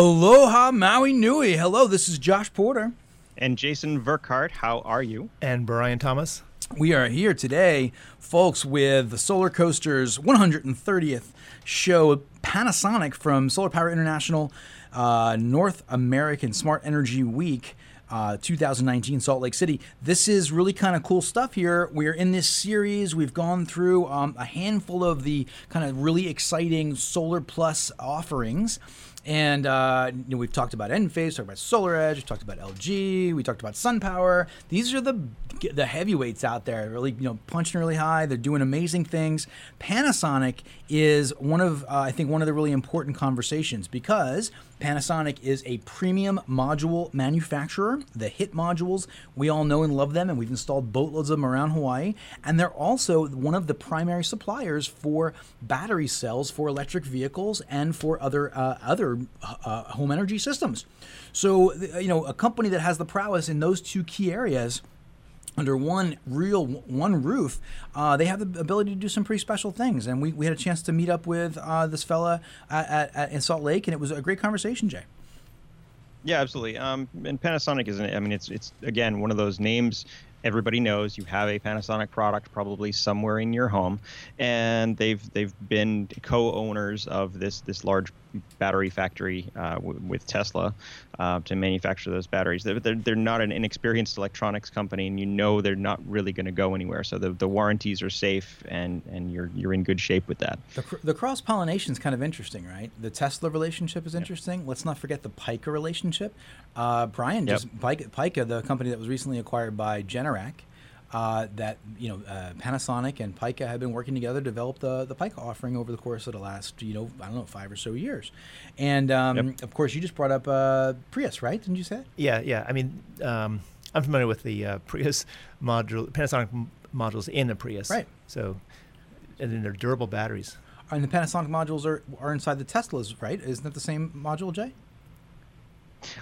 Aloha Maui Nui. Hello, this is Josh Porter. And Jason Verkart, how are you? And Brian Thomas. We are here today, folks, with the Solar Coaster's 130th show. Panasonic from Solar Power International, uh, North American Smart Energy Week. Uh, 2019 Salt Lake City. This is really kind of cool stuff here. We're in this series. We've gone through um, a handful of the kind of really exciting Solar Plus offerings. And uh, you know, we've talked about Enphase, talked about SolarEdge, we talked about LG, we talked about SunPower. These are the the heavyweights out there, really you know punching really high. They're doing amazing things. Panasonic is one of uh, I think one of the really important conversations because Panasonic is a premium module manufacturer. The HIT modules we all know and love them, and we've installed boatloads of them around Hawaii. And they're also one of the primary suppliers for battery cells for electric vehicles and for other uh, other uh, home energy systems. So, you know, a company that has the prowess in those two key areas under one real one roof, uh, they have the ability to do some pretty special things. And we, we had a chance to meet up with uh, this fella at, at, at, in Salt Lake, and it was a great conversation, Jay. Yeah, absolutely. Um, and Panasonic is, I mean, it's it's again one of those names everybody knows you have a Panasonic product probably somewhere in your home, and they've they've been co-owners of this this large battery factory uh, w- with Tesla uh, to manufacture those batteries. They're, they're, they're not an inexperienced electronics company, and you know they're not really going to go anywhere. So the, the warranties are safe, and, and you're you're in good shape with that. The, the cross pollination is kind of interesting, right? The Tesla relationship is interesting. Yep. Let's not forget the Pika relationship. Uh, Brian, yep. just Pika, Pika, the company that was recently acquired by Generac uh, that you know uh, Panasonic and Pika have been working together to develop the the Pika offering over the course of the last you know I don't know five or so years, and um, yep. of course you just brought up uh, Prius, right? Didn't you say? Yeah, yeah. I mean, um, I'm familiar with the uh, Prius module, Panasonic m- modules in the Prius, right? So, and then they're durable batteries. And the Panasonic modules are are inside the Teslas, right? Isn't that the same module, Jay?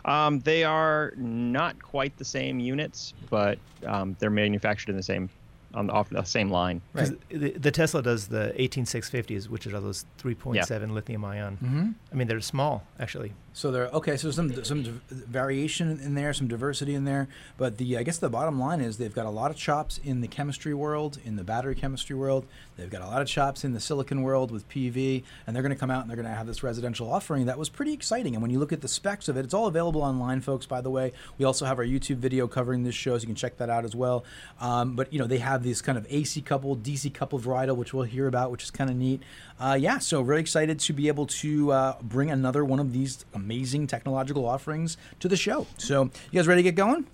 Um, they are not quite the same units, but um, they're manufactured in the same on the, off the same line. Right. The, the, Tesla does the 18650s, which are those 3.7 yeah. lithium ion. Mm-hmm. I mean, they're small actually. So there, okay, so some some variation in there, some diversity in there, but the I guess the bottom line is they've got a lot of chops in the chemistry world, in the battery chemistry world. They've got a lot of chops in the silicon world with PV, and they're going to come out and they're going to have this residential offering that was pretty exciting. And when you look at the specs of it, it's all available online, folks. By the way, we also have our YouTube video covering this show, so you can check that out as well. Um, but you know, they have this kind of AC coupled, DC coupled varietal, which we'll hear about, which is kind of neat. Uh, yeah, so very excited to be able to uh, bring another one of these amazing technological offerings to the show. So, you guys ready to get going?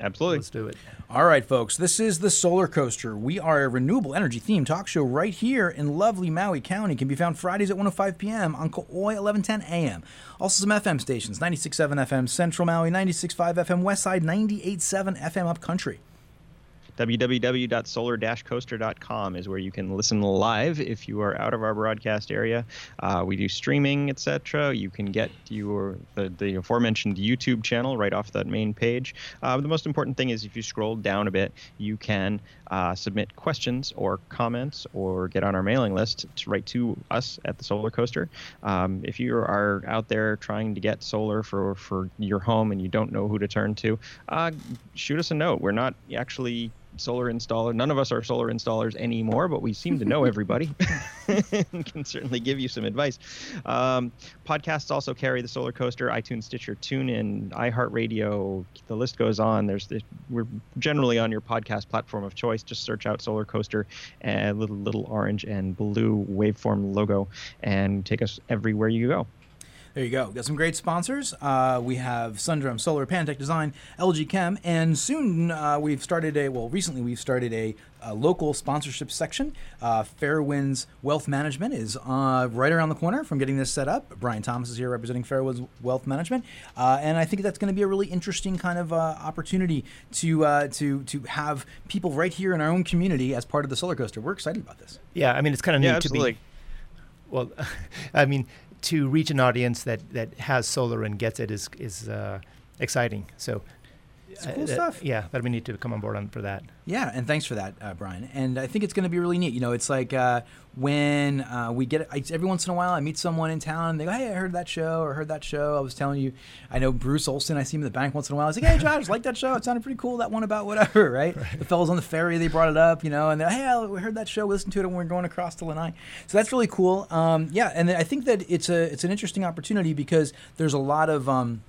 Absolutely. Let's do it. All right, folks. This is the Solar Coaster. We are a renewable energy themed talk show right here in lovely Maui County. Can be found Fridays at 1:05 p.m. on Kauai 1110 a.m. Also some FM stations: 96.7 FM Central Maui, 96.5 FM Westside, 98.7 FM Upcountry www.solar-coaster.com is where you can listen live if you are out of our broadcast area. Uh, we do streaming, etc. You can get your the, the, aforementioned YouTube channel right off that main page. Uh, the most important thing is if you scroll down a bit, you can uh, submit questions or comments or get on our mailing list to write to us at the Solar Coaster. Um, if you are out there trying to get solar for for your home and you don't know who to turn to, uh, shoot us a note. We're not actually solar installer. None of us are solar installers anymore, but we seem to know everybody and can certainly give you some advice. Um, podcasts also carry the Solar Coaster, iTunes, Stitcher, TuneIn, iHeartRadio. The list goes on. There's we're generally on your podcast platform of choice. Just search out Solar Coaster and little little orange and blue waveform logo, and take us everywhere you go. There you go. Got some great sponsors. Uh, we have Sundrum Solar, Pantech Design, LG Chem, and soon uh, we've started a, well, recently we've started a, a local sponsorship section. Uh, Fairwinds Wealth Management is uh, right around the corner from getting this set up. Brian Thomas is here representing Fairwinds Wealth Management, uh, and I think that's going to be a really interesting kind of uh, opportunity to uh, to to have people right here in our own community as part of the solar coaster. We're excited about this. Yeah, I mean it's kind of neat yeah, to be. Well, I mean, to reach an audience that, that has solar and gets it is is uh, exciting. So cool stuff. Yeah, that we need to come on board on for that. Yeah, and thanks for that, uh, Brian. And I think it's going to be really neat. You know, it's like uh, when uh, we get I, every once in a while, I meet someone in town and they go, "Hey, I heard that show or heard that show." I was telling you, I know Bruce Olson. I see him in the bank once in a while. I was like, "Hey, Josh, like that show? It sounded pretty cool. That one about whatever, right?" right. The fellows on the ferry, they brought it up, you know, and they're, "Hey, we heard that show. We listened to it when we are going across to Lanai." So that's really cool. Um, yeah, and I think that it's a it's an interesting opportunity because there's a lot of um,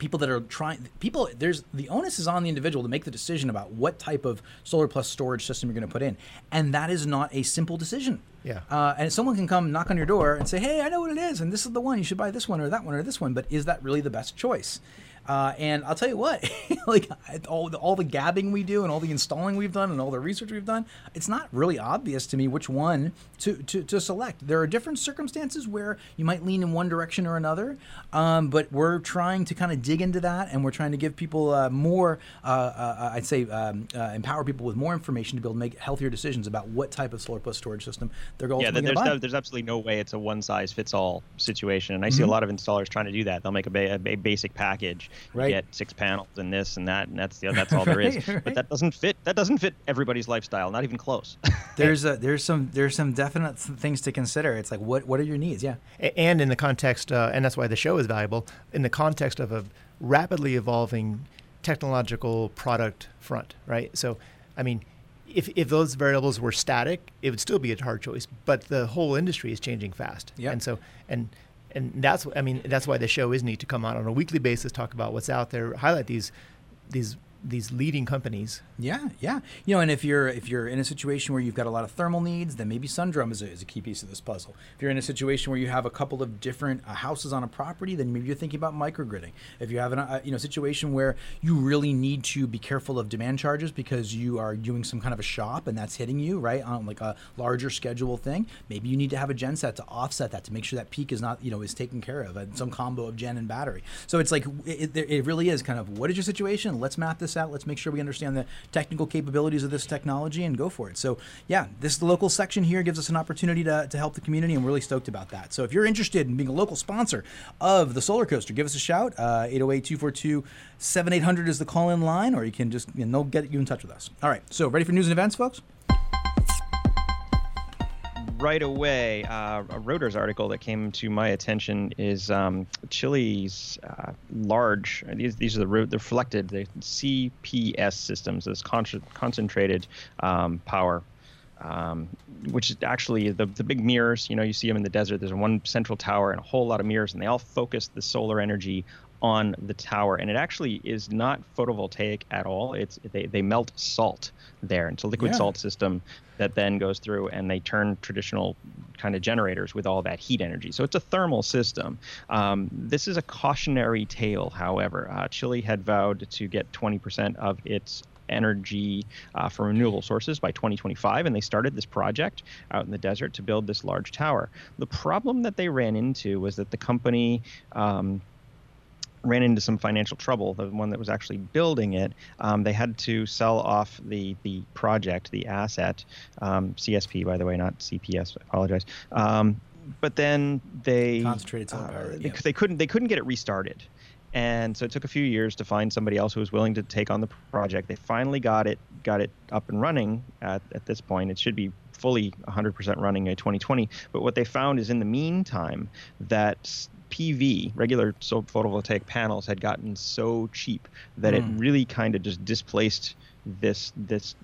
people that are trying people there's the onus is on the individual to make the decision about what type of solar plus storage system you're going to put in. And that is not a simple decision. Yeah. Uh, and someone can come knock on your door and say hey i know what it is and this is the one you should buy this one or that one or this one but is that really the best choice uh, and I'll tell you what, like all the, all the gabbing we do and all the installing we've done and all the research we've done, it's not really obvious to me which one to, to, to select. There are different circumstances where you might lean in one direction or another, um, but we're trying to kind of dig into that and we're trying to give people uh, more, uh, uh I'd say, um, uh, empower people with more information to be able to make healthier decisions about what type of solar plus storage system they're going yeah, to there's, no, there's absolutely no way it's a one size fits all situation. And I mm-hmm. see a mm-hmm. lot of installers trying to do that. They'll make a, ba- a basic package right. get six panels and this and that, and that's the that's all there is. right. But that doesn't fit. That doesn't fit everybody's lifestyle. Not even close. there's a, there's some there's some definite things to consider. It's like what what are your needs? Yeah. And in the context, uh, and that's why the show is valuable. In the context of a rapidly evolving technological product front, right? So, I mean, if, if those variables were static, it would still be a hard choice. But the whole industry is changing fast. Yeah. And so, and and that's I mean that's why the show is neat to come out on a weekly basis, talk about what's out there, highlight these these these leading companies. Yeah, yeah. You know, and if you're if you're in a situation where you've got a lot of thermal needs, then maybe Sundrum is a, is a key piece of this puzzle. If you're in a situation where you have a couple of different uh, houses on a property, then maybe you're thinking about microgridding. If you have a uh, you know situation where you really need to be careful of demand charges because you are doing some kind of a shop and that's hitting you right on like a larger schedule thing, maybe you need to have a genset to offset that to make sure that peak is not you know is taken care of and some combo of gen and battery. So it's like it, it really is kind of what is your situation? Let's map this this out. Let's make sure we understand the technical capabilities of this technology and go for it. So, yeah, this local section here gives us an opportunity to, to help the community, and we're really stoked about that. So, if you're interested in being a local sponsor of the Solar Coaster, give us a shout. Uh, 808 242 7800 is the call in line, or you can just, you know, they'll get you in touch with us. All right, so ready for news and events, folks? Right away, uh, a Reuters article that came to my attention is um, Chile's uh, large. These these are the reflected the CPS systems, this con- concentrated um, power. Um, which is actually the, the big mirrors, you know, you see them in the desert. There's one central tower and a whole lot of mirrors, and they all focus the solar energy on the tower, and it actually is not photovoltaic at all. It's they, they melt salt there. It's a liquid yeah. salt system that then goes through and they turn traditional kind of generators with all that heat energy. So it's a thermal system. Um, this is a cautionary tale, however. Uh, Chile had vowed to get 20% of its energy uh, from renewable sources by 2025, and they started this project out in the desert to build this large tower. The problem that they ran into was that the company um, ran into some financial trouble. The one that was actually building it, um, they had to sell off the the project, the asset, um, CSP by the way, not CPS. I apologize. Um, but then they concentrated uh, power. They, they couldn't they couldn't get it restarted. And so it took a few years to find somebody else who was willing to take on the project. They finally got it got it up and running at, at this point. It should be fully 100% running in 2020. But what they found is in the meantime that PV, regular so photovoltaic panels, had gotten so cheap that mm. it hmm. really kind of just displaced this this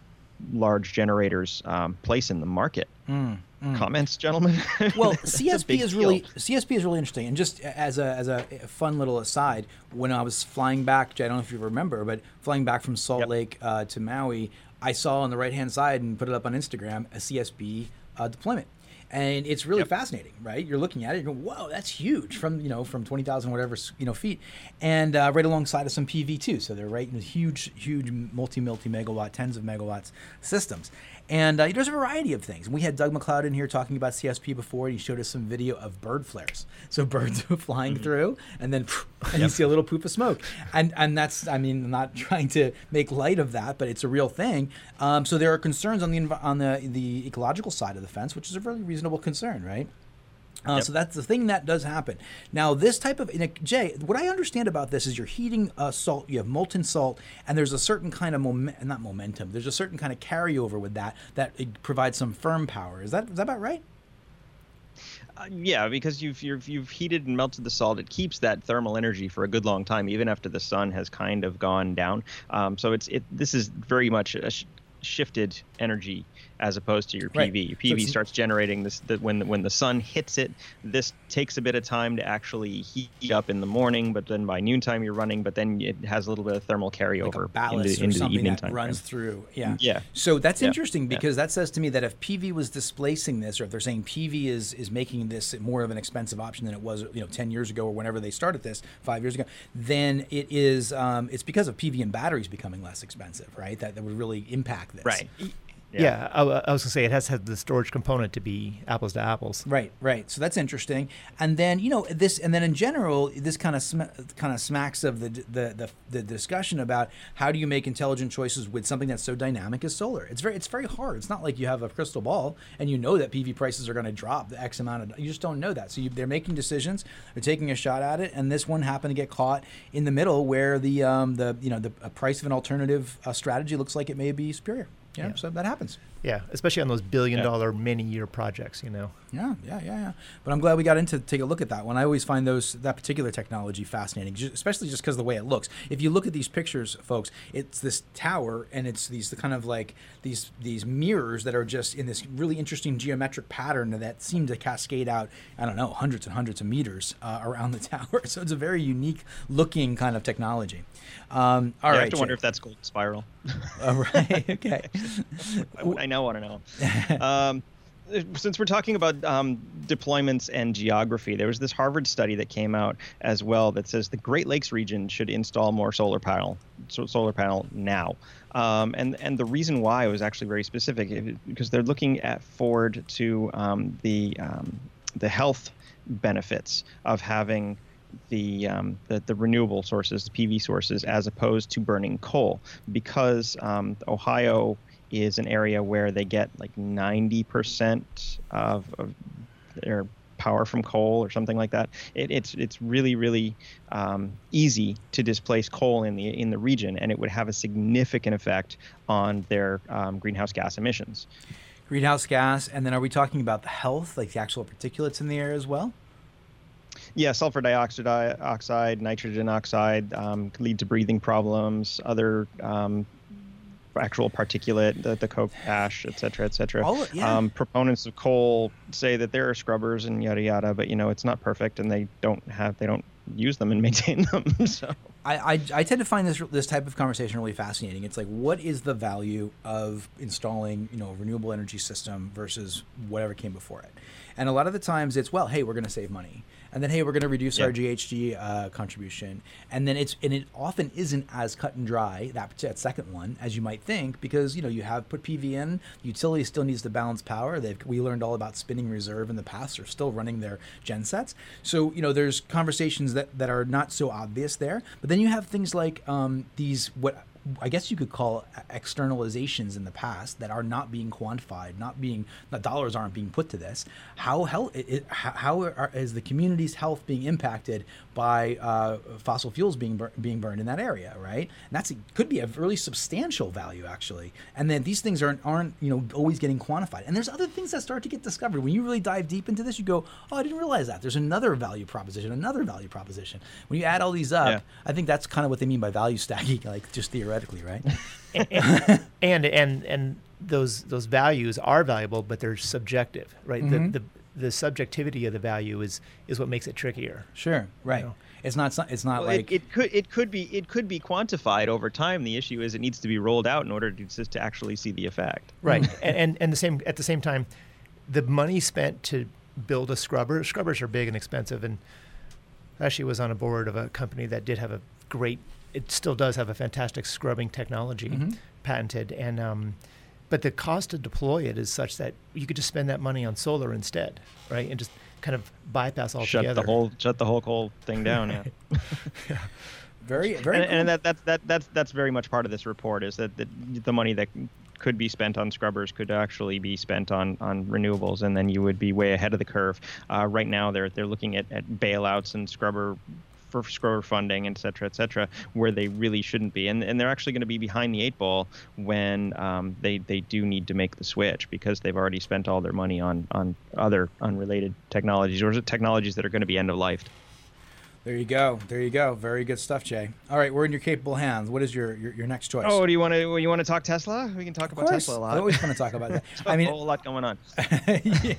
large generators um, place in the market. Mm, mm. Comments, gentlemen. well, CSP is really CSP is really interesting, and just as a as a fun little aside, when I was flying back, I don't know if you remember, but flying back from Salt yep. Lake uh, to Maui, I saw on the right hand side and put it up on Instagram a CSP uh, deployment and it's really yep. fascinating, right? You're looking at it, you go, "Whoa, that's huge!" From you know, from twenty thousand whatever you know feet, and uh, right alongside of some PV too. So they're right in huge, huge multi multi megawatt, tens of megawatts systems, and uh, there's a variety of things. We had Doug McLeod in here talking about CSP before, and he showed us some video of bird flares. So birds are flying mm-hmm. through, and then and yep. you see a little poop of smoke. And and that's, I mean, I'm not trying to make light of that, but it's a real thing. Um, so there are concerns on the on the the ecological side of the fence, which is a really reasonable concern, right? Uh, Yep. So that's the thing that does happen. Now, this type of in a, Jay, what I understand about this is you're heating uh, salt. You have molten salt, and there's a certain kind of moment, not momentum. There's a certain kind of carryover with that that it provides some firm power. Is that is that about right? Uh, yeah, because you've, you've you've heated and melted the salt, it keeps that thermal energy for a good long time, even after the sun has kind of gone down. Um, so it's it. This is very much a shifted energy as opposed to your Right. PV. Your PV it's- starts generating this the, when the, when the sun hits it. This takes a bit of time to actually heat up in the morning, but then by noontime you're running. But then it has a little bit of thermal carryover like into, or into the evening that time. runs frame. through. Yeah. Yeah. So that's Yeah. interesting Yeah. because that says to me that if PV was displacing this, or if they're saying PV is is making this more of an expensive option than it was, you know, ten years ago or whenever they started this, five years ago, then it is um, it's because of PV and batteries becoming less expensive, right? That that would really impact this. Right. Yeah, I, I was gonna say it has had the storage component to be apples to apples. Right, right. So that's interesting. And then you know this, and then in general, this kind of sm- kind of smacks of the, the the the discussion about how do you make intelligent choices with something that's so dynamic as solar. It's very it's very hard. It's not like you have a crystal ball and you know that PV prices are going to drop the X amount of. You just don't know that. So you, they're making decisions. They're taking a shot at it, and this one happened to get caught in the middle where the um the you know the price of an alternative uh, strategy looks like it may be superior. Know, Yeah. so that happens. Yeah, especially on those billion Yeah. dollar many year projects, you know. Yeah, yeah, yeah, yeah. But I'm glad we got into take a look at that one. I always find those that particular technology fascinating, ju- especially just because of the way it looks. If you look at these pictures, folks, it's this tower and it's these kind of like these these mirrors that are just in this really interesting geometric pattern that seem to cascade out. I don't know, hundreds and hundreds of meters uh, around the tower. So it's a very unique looking kind of technology. Um, all yeah, right, I have to wonder if that's gold spiral. All right, okay. I, now want to know. Um, since we're talking about um, deployments and geography, there was this Harvard study that came out as well that says the Great Lakes region should install more solar panel, so solar panel now. Um, and and the reason why was actually very specific because they're looking at forward to um, the um, the health benefits of having the, um, the the renewable sources, the PV sources, as opposed to burning coal, because um, Ohio is an area where they get like 90% of, of their power from coal or something like that. It, it's it's really really um, easy to displace coal in the in the region, and it would have a significant effect on their um, greenhouse gas emissions. Greenhouse gas, and then are we talking about the health, like the actual particulates in the air as well? Yeah, sulfur dioxide, oxide, nitrogen oxide um, lead to breathing problems, other um, actual particulate, the, the coke ash, et cetera, et cetera. All- yeah. um, proponents of coal say that there are scrubbers and yada yada, but you know it's not perfect, and they don't have they don't use them and maintain them. so I, I, I tend to find this this type of conversation really fascinating. It's like, what is the value of installing, you know, a renewable energy system versus whatever came before it? And a lot of the times, it's well, hey, we're going to save money, and then hey, we're going to reduce our GHG uh, contribution, and then it's and it often isn't as cut and dry that, that second one as you might think because you know you have put PV in, utility still needs to balance power. They've we learned all about spinning reserve in the past. They're still running their gen sets, so you know there's conversations that that are not so obvious there. But then you have things like um, these what I guess you could call externalizations in the past that are not being quantified, not being the dollars aren't being put to this. How hell how are, is the community's health being impacted by uh, fossil fuels being bur- being burned in that area, right? And that's could be a really substantial value actually. And then these things aren't aren't you know always getting quantified. And there's other things that start to get discovered when you really dive deep into this. You go, oh, I didn't realize that. There's another value proposition, another value proposition. When you add all these up, Yeah. I think that's kind of what they mean by value stacking, like just theoretically, right? and and and those those values are valuable, but they're subjective, right? Mhm. The, the the subjectivity of the value is is what makes it trickier. Sure, right. know. It's not. It's not, Well, like it, it could it could be it could be quantified over time. The issue is it needs to be rolled out in order to just to actually see the effect. Right. and, and and the same at the same time, the money spent to build a scrubber. Scrubbers are big and expensive, and I actually was on a board of a company that did have a great. It still does have a fantastic scrubbing technology Mhm. patented, and um, but the cost to deploy it is such that you could just spend that money on solar instead, right? And just kind of bypass Shut the whole shut the whole whole thing down. Yeah. yeah. very, very. and, cool. and that, that's that that's that's very much part of this report is that the, the money that could be spent on scrubbers could actually be spent on on renewables, and then you would be way ahead of the curve. Uh, right now, they're they're looking at, at bailouts and scrubber for scrubber funding, et cetera, et cetera, where they really shouldn't be. And, and they're actually going to be behind the eight ball when um, they, they do need to make the switch because they've already spent all their money on, on other unrelated technologies or technologies that are going to be end of life. There you go. There you go. Very good stuff, Jay. All right, we're in your capable hands. What is your your, your next choice? Oh, do you want to you want to talk Tesla? We can talk of about course. Tesla a lot. I always want to talk about that. I mean, a whole lot going on. yeah.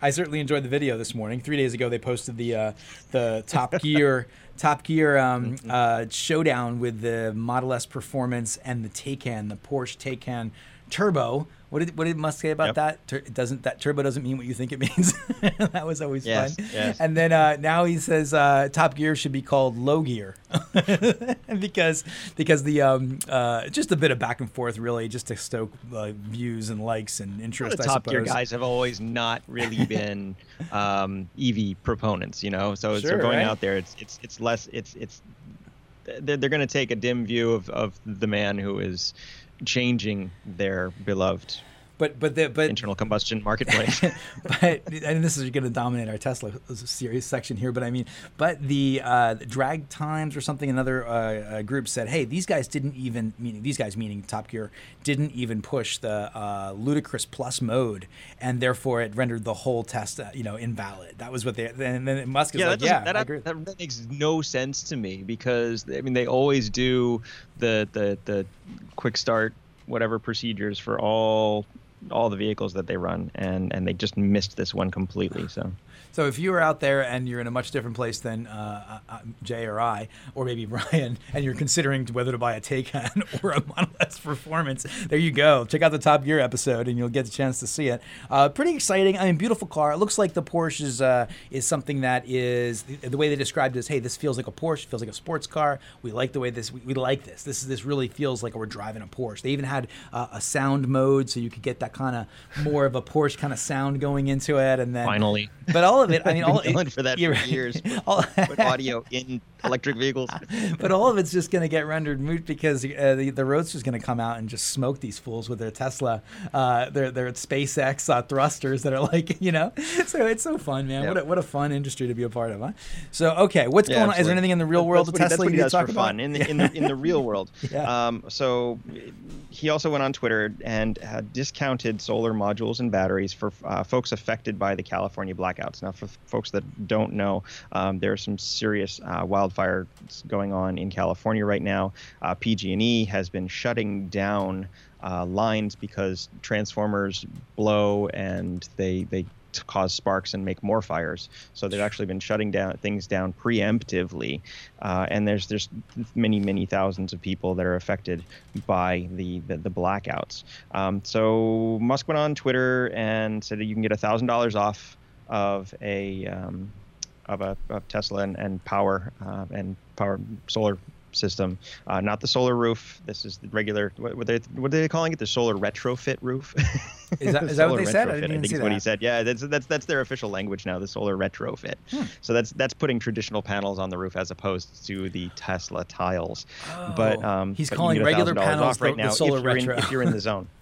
I certainly enjoyed the video this morning. Three days ago, they posted the uh, the Top Gear Top Gear um, uh, showdown with the Model S Performance and the Taycan, the Porsche Taycan Turbo. What did what did Musk say about Yep. that? Tur- it doesn't that turbo doesn't mean what you think it means. that was always Yes, fun. yes. And then uh, now he says uh, Top Gear should be called Low Gear because because the um, uh, just a bit of back and forth really just to stoke uh, views and likes and interest. the I top suppose. gear guys have always not really been um, EV proponents, you know. So, Sure, so going right? out there, it's it's it's less it's it's they're, they're going to take a dim view of, of the man who is changing their beloved But but the, but internal combustion marketplace. but and this is going to dominate our Tesla series section here. But I mean, but the uh, drag times or something. Another uh, uh, group said, "Hey, these guys didn't even meaning these guys meaning Top Gear didn't even push the uh, ludicrous plus mode, and therefore it rendered the whole test, uh, you know, invalid." That was what they. And then Musk is yeah, like, "Yeah, that, I agree." that, that makes no sense to me because I mean they always do the the the quick start whatever procedures for all all the vehicles that they run and and they just missed this one completely so So if you are out there and you're in a much different place than uh, uh, Jay or I, or maybe Brian, and you're considering whether to buy a Taycan or a Model S Performance, there you go. Check out the Top Gear episode, and you'll get the chance to see it. Uh, pretty exciting. I mean, beautiful car. It looks like the Porsche is uh, is something that is the, the way they described it is, hey, this feels like a Porsche, feels like a sports car. We like the way this. We, we like this. This is this really feels like we're driving a Porsche. They even had uh, a sound mode, so you could get that kind of more of a Porsche kind of sound going into it, and then finally but all of it, I mean, all been yelling for that for years All- put audio in electric vehicles but all of it's just going to get rendered moot because uh, the, the Roadster's going to come out and just smoke these fools with their Tesla, uh, their their SpaceX uh, thrusters that are like, you know, so it's so fun, man. Yep. What a, what a fun industry to be a part of, huh? So okay, what's Yeah, going on? Is there anything in the real world that's of what he- Tesla that's what he does for about? fun in the, in the in the real world. Yeah. Um, so he also went on Twitter and discounted solar modules and batteries for uh, folks affected by the California blackouts. Now, for folks that don't know, um, there are some serious uh, wildfires going on in California right now. Uh, PG&E has been shutting down uh, lines because transformers blow and they they cause sparks and make more fires. So they've actually been shutting down things down preemptively, uh, and there's there's many many thousands of people that are affected by the the, the blackouts. Um, so Musk went on Twitter and said that you can get a thousand dollars off of a um, of a of Tesla and, and power uh, and power solar system, uh, not the solar roof. This is the regular. What, what, they, what are they calling it? The solar retrofit roof. Is that- is that what they said? I even think see is what he said. Yeah, that's that's that's their official language now. The solar retrofit. Hmm. So that's that's putting traditional panels on the roof as opposed to the Tesla tiles. but Oh, um, he's but calling regular $1,000 panels off right the- the now solar if retro. in, if you're in the zone.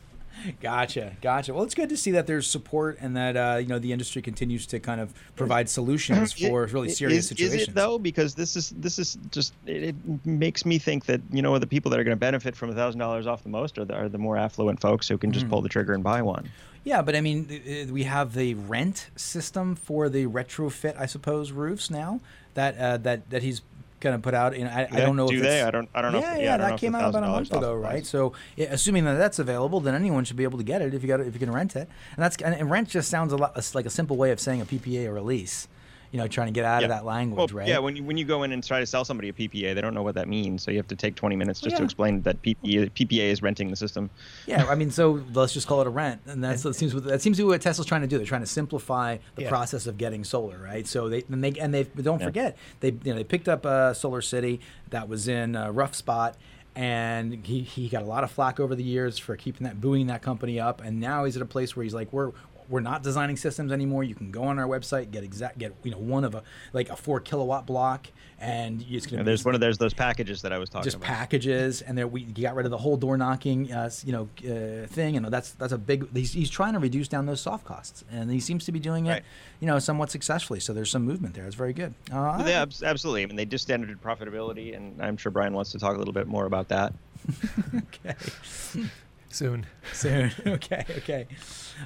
Gotcha, gotcha. Well, it's good to see that there's support and that uh, you know the industry continues to kind of provide solutions for really serious is, situations. Is it though? Because this is this is just it, it makes me think that you know the people that are going to benefit from thousand dollars off the most are the, are the more affluent folks who can just Mm-hmm. pull the trigger and buy one. Yeah, but I mean, uh, we have the rent system for the retrofit, I suppose, roofs now that uh, that that he's going to put out. And I, I don't know Do if they? it's- I don't. I don't know. Yeah, if, yeah, I that came out about a month ago, right? So, yeah, assuming that that's available, then anyone should be able to get it if you got it, if you can rent it. And that's and rent just sounds a lot like a simple way of saying a PPA or a lease. You know, trying to get out of that language, Well, right? Yeah, when you when you go in and try to sell somebody a PPA, they don't know what that means. So you have to take 20 minutes just to explain that PPA, PPA is renting the system. Yeah, I mean, so let's just call it a rent, and that's that seems that seems to be what Tesla's trying to do. They're trying to simplify the Yeah. process of getting solar, right? So they and they and they don't Yeah. forget they you know they picked up uh, Solar City that was in a rough spot, and he he got a lot of flack over the years for keeping that booing that company up, and now he's at a place where he's like we're we're not designing systems anymore. You can go on our website, get exact, get you know one of a like a four kilowatt block, and you just gonna And there's one of there's those packages that I was talking just about. Just packages, and there we got rid of the whole door knocking, uh, you know, uh, thing, and that's that's a big. He's, he's trying to reduce down those soft costs, and he seems to be doing it, Right. you know, somewhat successfully. So there's some movement there. It's very good. Uh, Yeah, abs- absolutely. I mean, they just standarded profitability, and I'm sure Brian wants to talk a little bit more about that. okay. Soon. Soon. okay. Okay.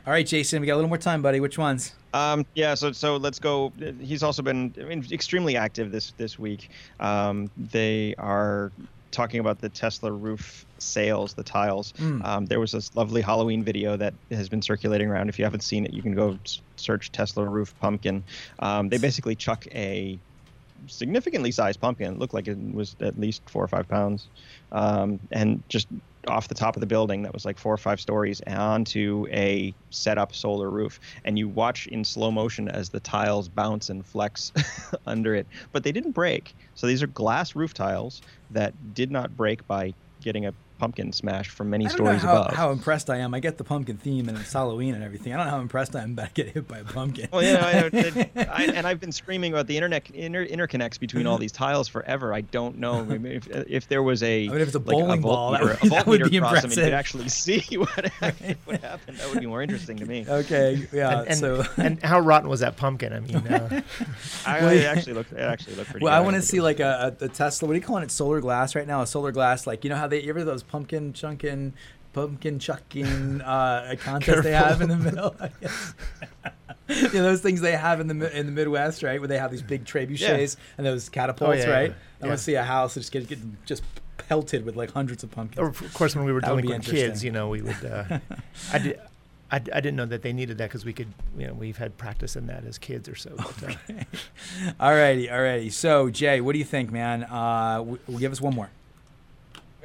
All right, Jason. We got a little more time, buddy. Which ones? Um, yeah, so so let's go. He's also been I mean, extremely active this this week. Um, they are talking about the Tesla roof sales, the tiles. Mm. Um, there was this lovely Halloween video that has been circulating around. If you haven't seen it, you can go search Tesla roof pumpkin. Um, they basically chuck a significantly sized pumpkin. It looked like it was at least four or five pounds, um, and just off the top of the building that was like four or five stories onto a set up solar roof. And you watch in slow motion as the tiles bounce and flex under it, but they didn't break. So these are glass roof tiles that did not break by getting a pumpkin smashed from many I don't know stories how, above. how impressed I am. I get the pumpkin theme and it's Halloween and everything. I don't know how impressed I am about get hit by a pumpkin. Well, yeah, I, I, I, and I've been screaming about the internet inter, interconnects between all these tiles forever. I don't know if, if there was a I mean, if it's a like bowling a ball, that voltmeter- would- that would voltmeter be across them and you could actually see what actually would happen. That would be more interesting to me. Okay. Yeah. and, and, so. and how rotten was that pumpkin? I mean, uh, I, Well, it actually looked it actually looked pretty. Well, good. I want to see like a, a, a Tesla. What are you calling it? Solar glass right now? A solar glass, like you know how they you ever those pumpkin chunkin, pumpkin chucking uh, contests they have in the middle. you know, those things they have in the in the Midwest, right? Where they have these big trebuchets and those catapults, yeah, right? yeah. I want to see a house that just get, get just pelted with like hundreds of pumpkins. or of course, when we were That delinquent kids, you know, we would. Uh, I did. I, d- I didn't know that they needed that because we could, you know, we've had practice in that as kids or so. But, uh, all righty. So Jay, what do you think, man? Uh, w- give us one more.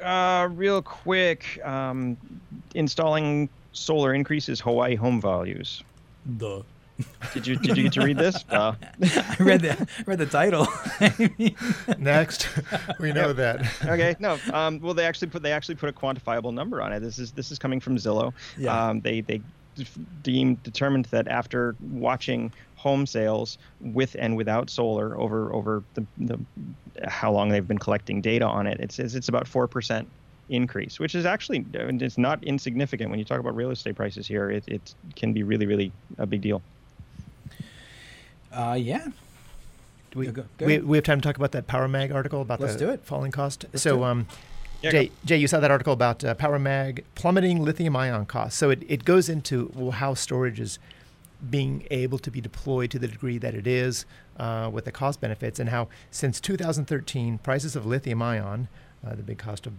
Uh, real quick, um, installing solar increases Hawaii home values. Duh. Did you did you get to read this? Uh, I read the read the title. I mean, next, we know that. okay, no. Um, well, they actually put they actually put a quantifiable number on it. This is this is coming from Zillow. Yeah. Um, they they def- deemed determined that after watching home sales with and without solar over over the, the how long they've been collecting data on it, it says it's about four percent increase, which is actually it's not insignificant when you talk about real estate prices here. It it can be really really a big deal. uh, yeah. Do we, Yeah, go- go we, we have time to talk about that Power Mag article about Let's the do it. falling cost. Let's so, um, Yeah, Jay. Jay, you saw that article about uh, Power Mag plummeting lithium ion costs. So it, it goes into well, how storage is being able to be deployed to the degree that it is uh, with the cost benefits, and how since 2013, prices of lithium ion, uh, the big cost of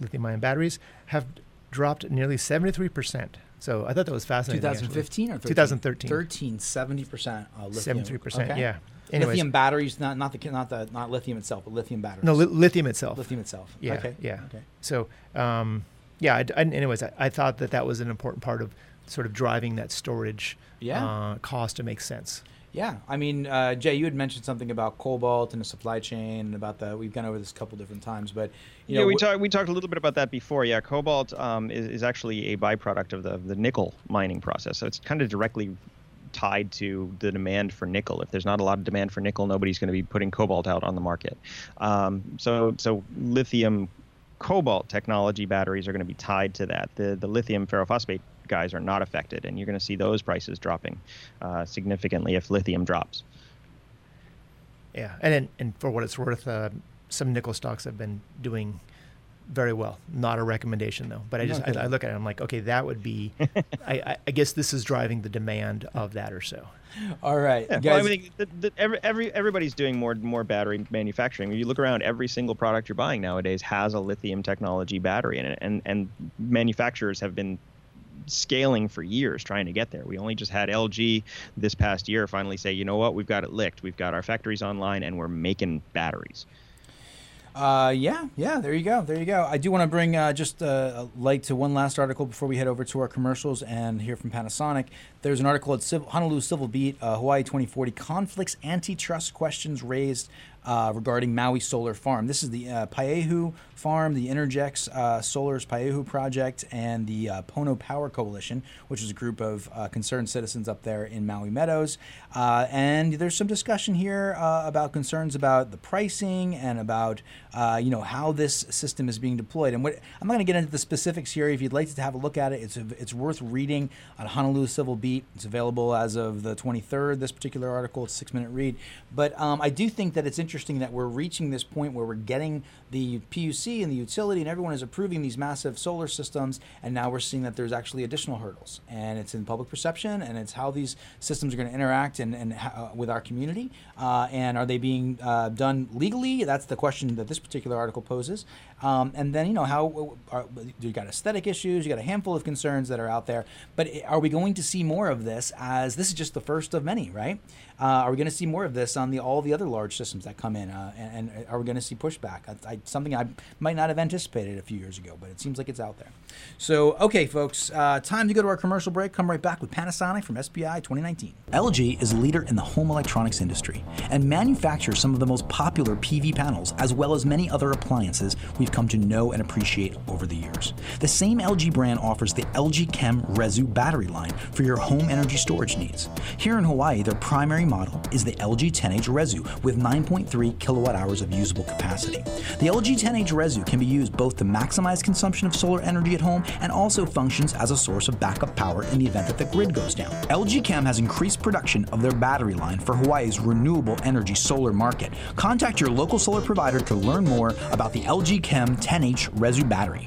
lithium ion batteries, have dropped nearly 73%. So I thought that was fascinating. actually. 2015 or 13? 2013. 13, 70% uh, lithium. 73%, Okay. yeah. Anyways, lithium batteries, not not the not the not lithium itself, but lithium batteries. no, li- lithium itself. lithium itself. Yeah, Okay. yeah. Okay. So, um, yeah. I, I- anyways, I, I thought that that was an important part of sort of driving that storage Yeah. uh, cost to make sense. Yeah, I mean, uh, Jay, you had mentioned something about cobalt and the supply chain, and about the. We've gone over this a couple different times, but you yeah, know, we wh- talked we talked a little bit about that before. Yeah, cobalt um, is, is actually a byproduct of the the nickel mining process, so it's kind of directly tied to the demand for nickel. If there's not a lot of demand for nickel, nobody's going to be putting cobalt out on the market. Um, so so lithium cobalt technology batteries are going to be tied to that. The the lithium ferrophosphate guys are not affected, and you're going to see those prices dropping uh, significantly if lithium drops. Yeah, and then, and for what it's worth, uh, some nickel stocks have been doing very well. Not a recommendation though, but I just Okay. I, I look at it, I'm like, okay, that would be. I, I, I guess this is driving the demand of that or so. all right, Yeah, guys. well, I mean, the, the, every, every everybody's doing more more battery manufacturing. When you look around, every single product you're buying nowadays has a lithium technology battery in it, and and manufacturers have been scaling for years trying to get there. We only just had LG this past year finally say, you know what, we've got it licked. We've got our factories online, and we're making batteries. Uh, yeah, yeah. There you go. There you go. I do want to bring uh, just uh, a light to one last article before we head over to our commercials and hear from Panasonic. There's an article at Civil, Honolulu Civil Beat, uh, Hawaii 2040 conflicts, antitrust questions raised uh, regarding Maui Solar Farm. This is the uh, Paeahu Farm, the Innergex uh, Solar's Paeahu project, and the uh, Pono Power Coalition, which is a group of uh, concerned citizens up there in Maui Meadows. Uh, and there's some discussion here uh, about concerns about the pricing and about uh, you know how this system is being deployed. And what I'm not going to get into the specifics here. If you'd like to have a look at it, it's it's worth reading on Honolulu Civil Beat. It's available as of the 23rd. This particular article, it's a six minute read. But um, I do think that it's interesting that we're reaching this point where we're getting the PUC and the utility and everyone is approving these massive solar systems, and now we're seeing that there's actually additional hurdles, and it's in public perception, and it's how these systems are going to interact and, and uh, with our community, uh, and are they being uh, done legally? That's the question that this particular article poses. Um, and then you know how uh, are, you got aesthetic issues, you got a handful of concerns that are out there, but are we going to see more of this? As this is just the first of many, right? Uh, are we going to see more of this on the all the other large systems that come in? Uh, and, and, are we going to see pushback? I, I, something I might not have anticipated a few years ago, but it seems like it's out there. So, okay, folks, uh, time to go to our commercial break. Come right back with Panasonic from SPI 2019. LG is a leader in the home electronics industry and manufactures some of the most popular PV panels, as well as many other appliances we've come to know and appreciate over the years. The same LG brand offers the LG Chem Resu battery line for your home energy storage needs. Here in Hawaii, their primary model is the LG 10H Resu with 9.3 kilowatt hours of usable capacity. The LG 10H Resu can be used both to maximize consumption of solar energy at home and also functions as a source of backup power in the event that the grid goes down. LG Chem has increased production of their battery line for Hawaii's renewable energy solar market. Contact your local solar provider to learn more about the LG Chem 10H Resu battery.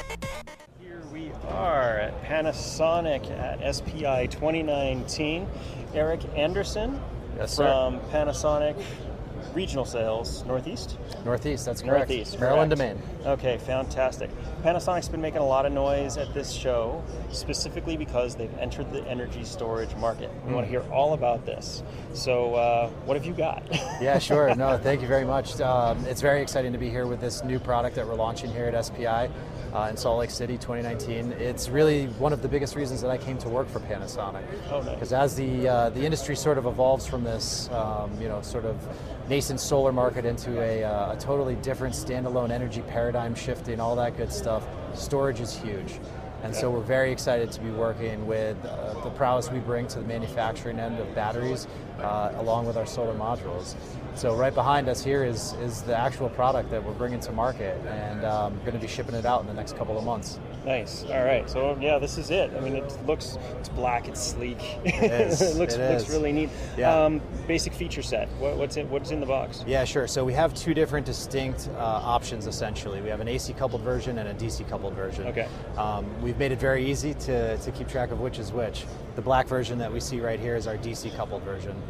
Panasonic at SPI 2019. Erik Anderson yes, from Panasonic Regional Sales Northeast. Northeast, that's correct. Northeast, Maryland correct. to Maine. Okay, fantastic. Panasonic's been making a lot of noise at this show, specifically because they've entered the energy storage market. We mm. want to hear all about this. So, uh, what have you got? yeah, sure. No, thank you very much. Um, it's very exciting to be here with this new product that we're launching here at SPI uh, in Salt Lake City 2019. It's really one of the biggest reasons that I came to work for Panasonic. Oh, nice. Because as the uh, the industry sort of evolves from this, um, you know, sort of nascent solar market into a, uh, a totally different standalone energy paradigm shifting, all that good stuff, storage is huge. And so we're very excited to be working with uh, the prowess we bring to the manufacturing end of batteries, uh, along with our solar modules. So right behind us here is, is the actual product that we're bringing to market, and um, going to be shipping it out in the next couple of months. Nice. All right. So yeah, this is it. I mean, it looks it's black, it's sleek. It, is. it looks it looks really neat. Yeah. Um, basic feature set. What, what's in what's in the box? Yeah, sure. So we have two different distinct uh, options essentially. We have an AC coupled version and a DC coupled version. Okay. Um, we've made it very easy to to keep track of which is which. The black version that we see right here is our DC coupled version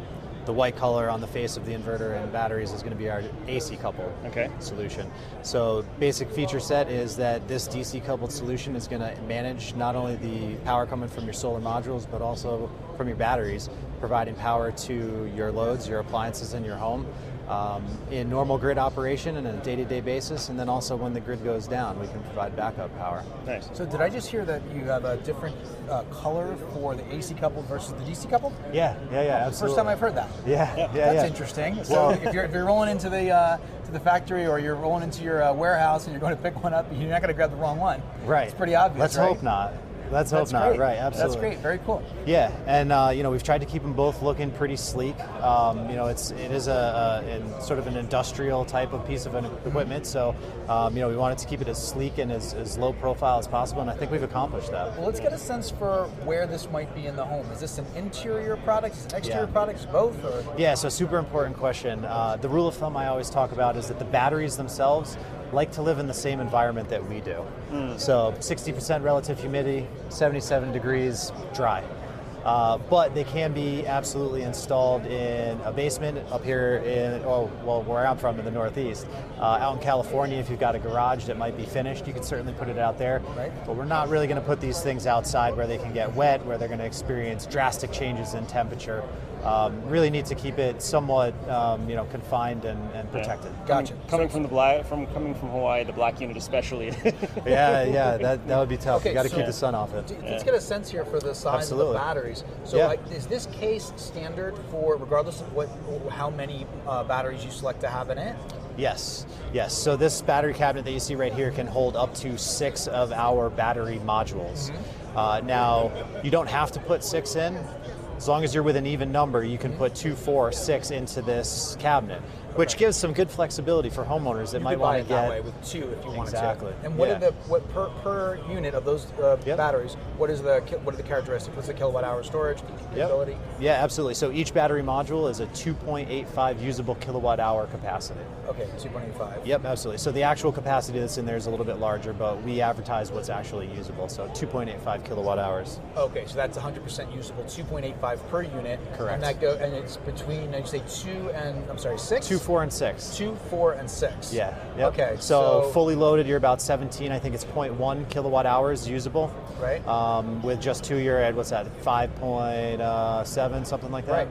the white color on the face of the inverter and batteries is going to be our AC coupled okay. solution. So basic feature set is that this DC coupled solution is going to manage not only the power coming from your solar modules, but also from your batteries, providing power to your loads, your appliances in your home um, in normal grid operation and on a day-to-day basis, and then also when the grid goes down, we can provide backup power. Nice. So did I just hear that you have a different uh, color for the AC coupled versus the DC coupled? Yeah, yeah, yeah. Absolutely. First time I've heard that. Yeah, yeah, That's yeah. interesting. So if, you're, if you're rolling into the uh, to the factory or you're rolling into your uh, warehouse and you're going to pick one up, you're not going to grab the wrong one. Right. It's pretty obvious. Let's right? hope not. Let's That's hope not. Great. Right, absolutely. That's great. Very cool. Yeah, and uh, you know we've tried to keep them both looking pretty sleek. Um, you know, it's it is a, a, sort of an industrial type of piece of equipment, so um, you know we wanted to keep it as sleek and as, as low profile as possible, and I think we've accomplished that. Well, let's get a sense for where this might be in the home. Is this an interior product? Is it exterior Yeah. products? Both? Or? Yeah, so super important question. Uh, the rule of thumb I always talk about is that the batteries themselves like to live in the same environment that we do. So 60% relative humidity, 77 degrees, dry. Uh, but they can be absolutely installed in a basement up here in, oh, well, where I'm from in the Northeast. Uh, out in California, if you've got a garage that might be finished, you can certainly put it out there. Right. But we're not really going to put these things outside where they can get wet, where they're going to experience drastic changes in temperature. Um, really need to keep it somewhat, um, you know, confined and, and protected. Gotcha. Coming, coming from the black, from coming from Hawaii, the black unit especially. Yeah, yeah, that, that would be tough. Okay, you got to so- keep the sun off it. Let's get a sense here for the size Absolutely. of the batteries. So, Yeah. like, is this case standard for, regardless of what, how many uh, batteries you select to have in it? Yes, yes. So this battery cabinet that you see right here can hold up to six of our battery modules. Uh, now, you don't have to put six in. As long as you're with an even number, you can put two, four, six into this cabinet, which gives some good flexibility for homeowners that You might want to that get. way with two if you wanted Exactly, to. And what yeah. are the what per, per unit of those uh, Yep. batteries? What is the what are the characteristics? What's the kilowatt hour storage Yep. Yeah, absolutely. So each battery module is a 2.85 usable kilowatt hour capacity. Okay, two point eight five. Yep, absolutely. So the actual capacity that's in there is a little bit larger, but we advertise what's actually usable. So 2.85 kilowatt hours. Okay, so that's 100% usable, 2.85 per unit. Correct. And that go and it's between, you say two and I'm sorry, six? Two, four, and six. Two, four, and six. Yeah. Yep. Okay. So, fully loaded, you're about 17. I think it's 0.1 kilowatt hours usable. Right. Um, with just two, you're at what's that? 5.7, something like that. Right.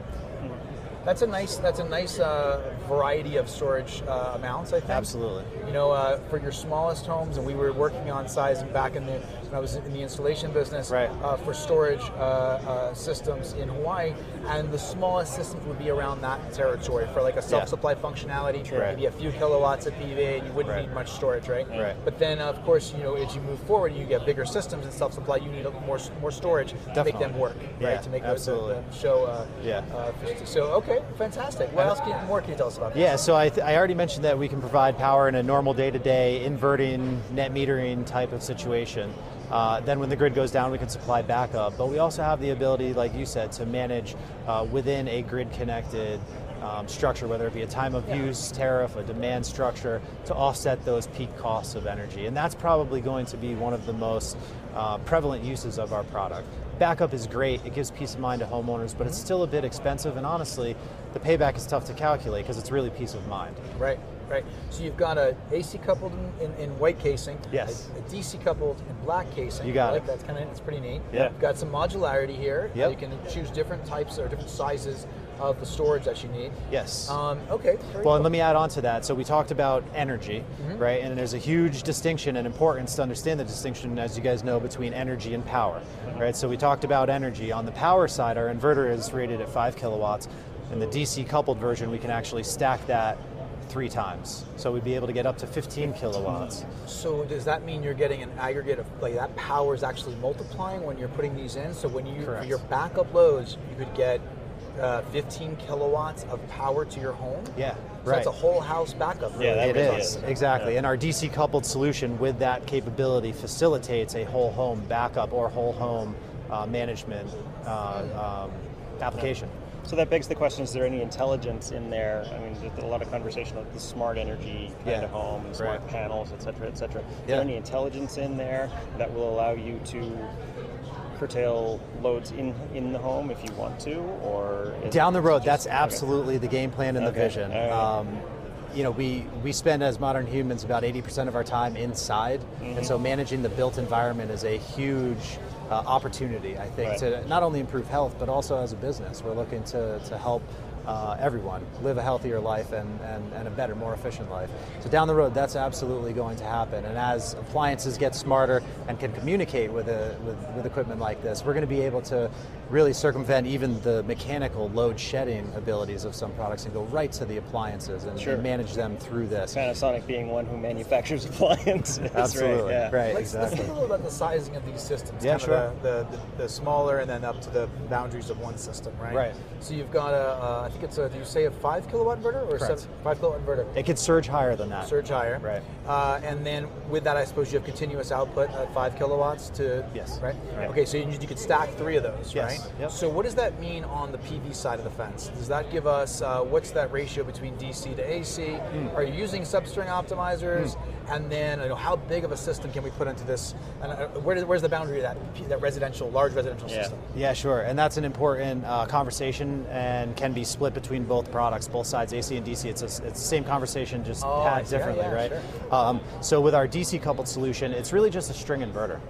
That's a nice. That's a nice uh, variety of storage uh, amounts. I think. Absolutely. You know, uh, for your smallest homes, and we were working on sizing back in the I was in the installation business Right. uh, for storage uh, uh, systems in Hawaii, and the smallest systems would be around that territory for like a self-supply functionality, Right. maybe a few kilowatts of PV, and you wouldn't Right. need much storage, right? Right. But then, of course, you know, as you move forward, you get bigger systems and self-supply. You need a- more more storage to make them work, Yeah, right? To make the- the, absolutely. the show. Uh, Yeah. uh, so okay, fantastic. What else can, more can you tell us about? Yeah, so I, th- I already mentioned that we can provide power in a normal day-to-day inverting, net metering type of situation. Uh, then when the grid goes down, we can supply backup. But we also have the ability, like you said, to manage uh, within a grid-connected um, structure, whether it be a time of use tariff, a demand structure, to offset those peak costs of energy. And that's probably going to be one of the most uh, prevalent uses of our product. Backup is great, it gives peace of mind to homeowners, but it's still a bit expensive, and honestly, the payback is tough to calculate because it's really peace of mind. Right, right. So you've got a AC coupled in, in, in white casing. Yes. A, a DC coupled in black casing. You got I like it. That's kind of it's pretty neat. Yeah. You've got some modularity here. Yep. You can choose different types or different sizes of the storage that you need. Yes. Um, okay. Well, and let me add on to that. So we talked about energy, right? And there's a huge distinction and importance to understand the distinction, as you guys know, between energy and power, right? So we talked about energy. On the power side, our inverter is rated at five kilowatts. In the DC coupled version, we can actually stack that three times. So we'd be able to get up to 15 kilowatts. So does that mean you're getting an aggregate of like that power is actually multiplying when you're putting these in? So when you Correct. your backup loads, you could get uh, 15 kilowatts of power to your home. Yeah, So right. that's a whole house backup. Yeah, that It really is, is. exactly. Yeah. And our DC coupled solution with that capability facilitates a whole home backup or whole home uh, management uh, um, application. So that begs the question: Is there any intelligence in there? I mean, there's a lot of conversation about the smart energy kind Yeah. of home, smart Right. panels, et cetera, et cetera. Is Yeah. there any intelligence in there that will allow you to curtail loads in in the home if you want to, or is Down the road, just- that's okay. absolutely the game plan and the vision. right. Um, you know, we, we spend as modern humans about 80% of our time inside, Mm-hmm. and so managing the built environment is a huge uh, opportunity, I think, Right. to not only improve health, but also as a business. We're looking to, to help uh, everyone live a healthier life and, and, and a better, more efficient life. So down the road, that's absolutely going to happen. And as appliances get smarter and can communicate with, a, with, with equipment like this, we're going to be able to really circumvent even the mechanical load shedding abilities of some products and go right to the appliances and, Sure. and manage them through this. Panasonic being one who manufactures appliances. Absolutely, Right, yeah. right, Let's, let's talk a little about the sizing of these systems. Yeah, kind sure. of The, the, the, the smaller and then up to the boundaries of one system, right? Right. So you've got a, a think it's a. Do you say a five kilowatt inverter or a Correct. seven, five kilowatt inverter? It could surge higher than that. Surge higher. Right. Uh, and then with that, I suppose you have continuous output at five kilowatts to. Yes. Right. Right. Okay, so you, you could stack three of those, Yes. right? Yep. So what does that mean on the PV side of the fence? Does that give us uh, what's that ratio between DC to AC? Hmm. Are you using substring optimizers? And then you know, how big of a system can we put into this? And uh, where does, where's the boundary of that that residential, large residential Yeah. system? Yeah, sure. And that's an important uh, conversation and can be split between both products, both sides, AC and DC. It's, a, it's the same conversation, just Oh, had see. Yeah, differently, yeah, right? sure. Um, so with our DC coupled solution, it's really just a string inverter.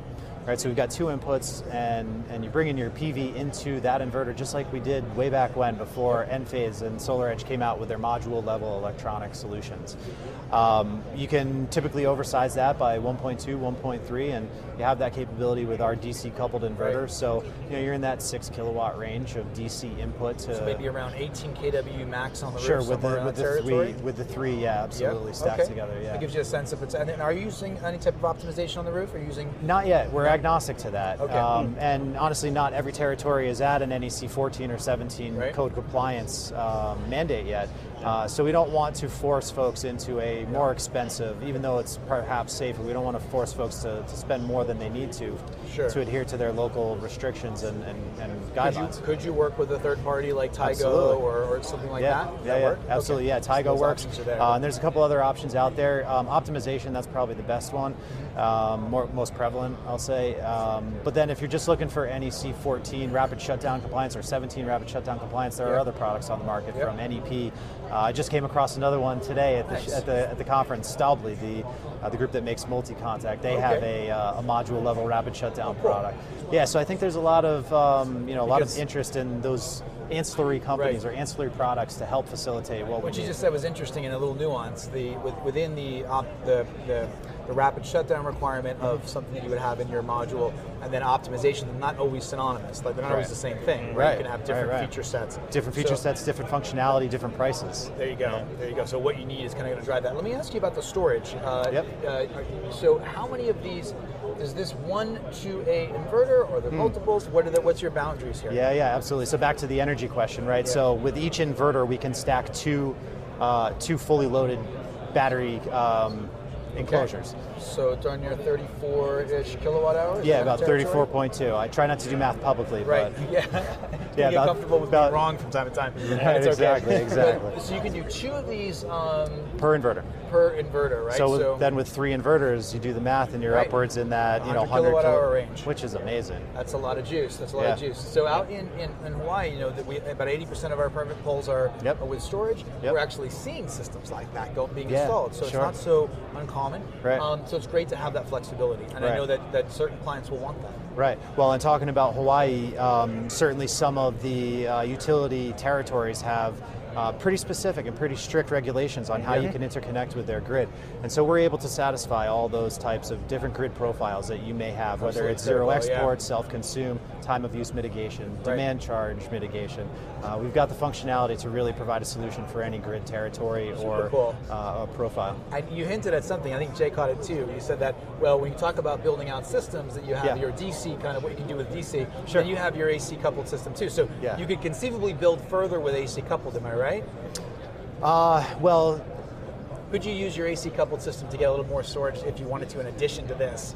Right, so we've got two inputs, and, and you bring in your PV into that inverter, just like we did way back when, before Enphase and SolarEdge came out with their module level electronic solutions. Um, you can typically oversize that by 1.2, 1.3, and you have that capability with our DC coupled inverter. Right. So you know you're in that six kilowatt range of DC input to So maybe around 18 kW max on the sure roof, with the with the three with the three yeah absolutely Yeah, stacked okay. together yeah. That gives you a sense if it's. And are you using any type of optimization on the roof? Are you using? Not yet. We're agnostic to that. Okay. Um, and honestly, not every territory is at an NEC 14 or 17 Right. code compliance um, mandate yet. Uh, so we don't want to force folks into a more expensive, even though it's perhaps safer. We don't want to force folks to, to spend more than they need to Sure. to adhere to their local restrictions and, and, and Could guidelines. you, could you work with a third party like Tigo or, or something like yeah, that? Yeah, that yeah, absolutely. Okay. Yeah, Tigo those works. there. Uh, and there's a couple other options out there. Um, optimization, that's probably the best one, um, more, most prevalent, I'll say. Um, but then if you're just looking for NEC 14 rapid shutdown compliance or 17 rapid shutdown compliance, there are other products on the market Yeah. from NEP. Uh, I just came across another one today at the, Nice. at the, at the conference, Staubli, the, uh, the group that makes multi-contact. They have a, uh, a module level rapid shutdown cool. product. Yeah, so I think there's a lot of um, you know a lot Because- of interest in those ancillary companies Right. or ancillary products to help facilitate what What you just said was interesting and a little nuance. The with, within the, op, the the the rapid shutdown requirement of something that you would have in your module, and then optimization. They're not always synonymous. Like they're not always the same thing. Right. Right, You can have different right. feature sets. different feature So- sets, different functionality, different prices. There you go. There you go. So what you need is kind of going to drive that. Let me ask you about the storage. Uh, Yep. uh, so how many of these? Is this one to a inverter, or are there multiples? What are the, What's your boundaries here? Hmm. Yeah, yeah, absolutely. So back to the energy question, right? Yeah. So with each inverter, we can stack two, uh, two fully loaded battery um, enclosures. So it's on your 34-ish kilowatt hours. Yeah, about 34.2. I try not to do math publicly, Right. but Yeah. Yeah, get about- comfortable with about- being wrong from time to time. Right, It's okay. exactly, exactly. so you can do two of these um, per inverter. per inverter, right? So, with, then with three inverters, you do the math, and you're Right. upwards in that you know 100 100 kilowatt kilo- hour range. which is amazing. That's a lot of juice. That's a lot of juice. So out in, in, in Hawaii, you know that we about 80% of our permit poles are Yep. are with storage. Yep. We're actually seeing systems like that go, being Yeah, installed. So sure. it's not so uncommon. Right. Um, so it's great to have that flexibility, and I know that, that certain clients will want that. Right. Well, and talking about Hawaii, um, certainly some of the uh, utility territories have uh, pretty specific and pretty strict regulations on how you can interconnect with their grid. And so we're able to satisfy all those types of different grid profiles that you may have, whether Absolutely it's zero critical, yeah. export, self consume, time of use mitigation, demand charge mitigation. Uh, we've got the functionality to really provide a solution for any grid territory or cool. uh, a profile. And you hinted at something. I think Jay caught it too. You said that well, when you talk about building out systems, that you have Yeah. your DC kind of what you can do with DC. Sure. Then you have your AC coupled system too. So Yeah. you could conceivably build further with AC coupled. Am I right? Uh, well, Could you use your AC coupled system to get a little more storage if you wanted to, in addition to this?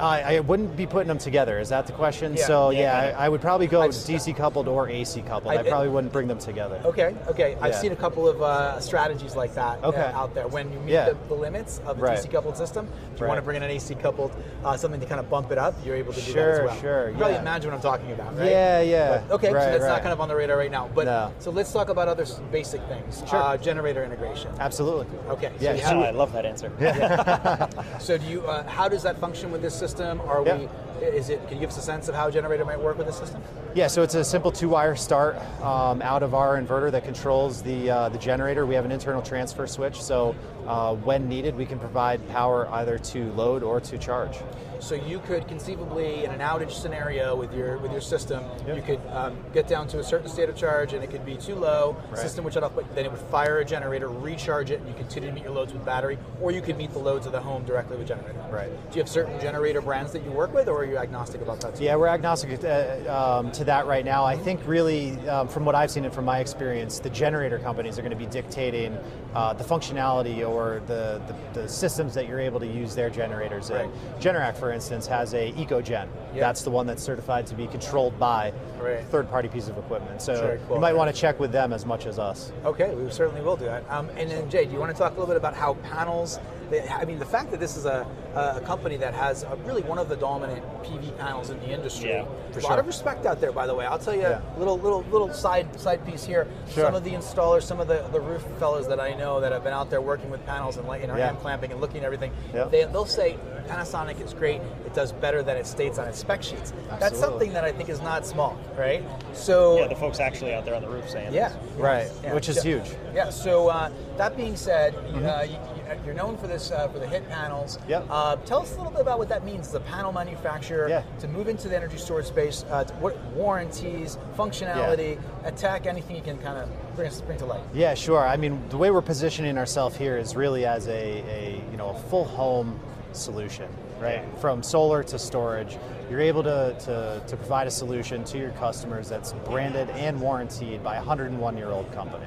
I, I wouldn't be putting them together. Is that the question? Yeah. so Yeah. yeah, I, I would probably go I've DC coupled or AC coupled. I- I, probably wouldn't bring them together. Okay, okay. I've seen a couple of uh, strategies like that uh, out there. When you meet Yeah. the, the limits of a Right. DC coupled system, if you Right. want to bring in an AC coupled, uh, something to kind of bump it up, you're able to do that as well. sure, You probably imagine what I'm talking about, right? Yeah, yeah. But- okay, so Right, that's not kind of on the radar right now. But No. so let's talk about other basic things. Sure. Uh, generator integration. Absolutely. Okay. Yeah, So, you so- have- I love that answer. so do you? Uh, how does that function with this system? Are Yeah. we? Is it? Can you give us a sense of how a generator might work with this system? Yeah, so it's a simple two-wire start um, out of our inverter that controls the uh, the generator. We have an internal transfer switch, so uh, when needed, we can provide power either to load or to charge. So you could conceivably, in an outage scenario with your with your system, you could um, get down to a certain state of charge, and it could be too low. System would shut off, but then it would fire a generator, recharge it, and you continue to meet your loads with battery, or you could meet the loads of the home directly with generator. Right. Do you have certain generator brands that you work with, or are you agnostic about that? Too? Yeah, we're agnostic uh, um, to that right now. I think really, um, from what I've seen and from my experience, the generator companies are going to be dictating uh, the functionality or the, the, the systems that you're able to use their generators in. Generac, for instance, has a EcoGen. Yeah. That's the one that's certified to be controlled by Right. third-party piece of equipment. So cool. you might want to check with them as much as us. Okay, we certainly will do that. Um, and then, Jay, do you want to talk a little bit about how panels? They- I mean, the fact that this is a, a company that has a, really one of the dominant PV panels in the industry. Yeah, a lot sure. of respect out there, by the way. I'll tell you Yeah. a little, little, little side side piece here. Sure. Some of the installers, some of the, the roof fellas that I know that have been out there working with panels and like, you know, Yeah. hand clamping and looking at everything, Yeah. they, they'll say Panasonic is great. It does better than it states on its spec sheets. Absolutely. That's something that I think is not small, right? So Yeah, the folks actually out there on the roof saying yeah, this. Right, Yeah. which is So- huge. Yeah. So uh, that being said, Mm-hmm. uh, you, you're known for this uh, for the HIT panels. Yep. Uh, tell us a little bit about what that means. as a panel manufacturer Yeah. to move into the energy storage space. Uh, to what warranties, functionality, attack, anything you can kind of bring us bring to light. Yeah, sure. I mean, the way we're positioning ourselves here is really as a, a you know a full home solution, right? From solar to storage, you're able to, to, to provide a solution to your customers that's branded and warranted by a 101 year old company.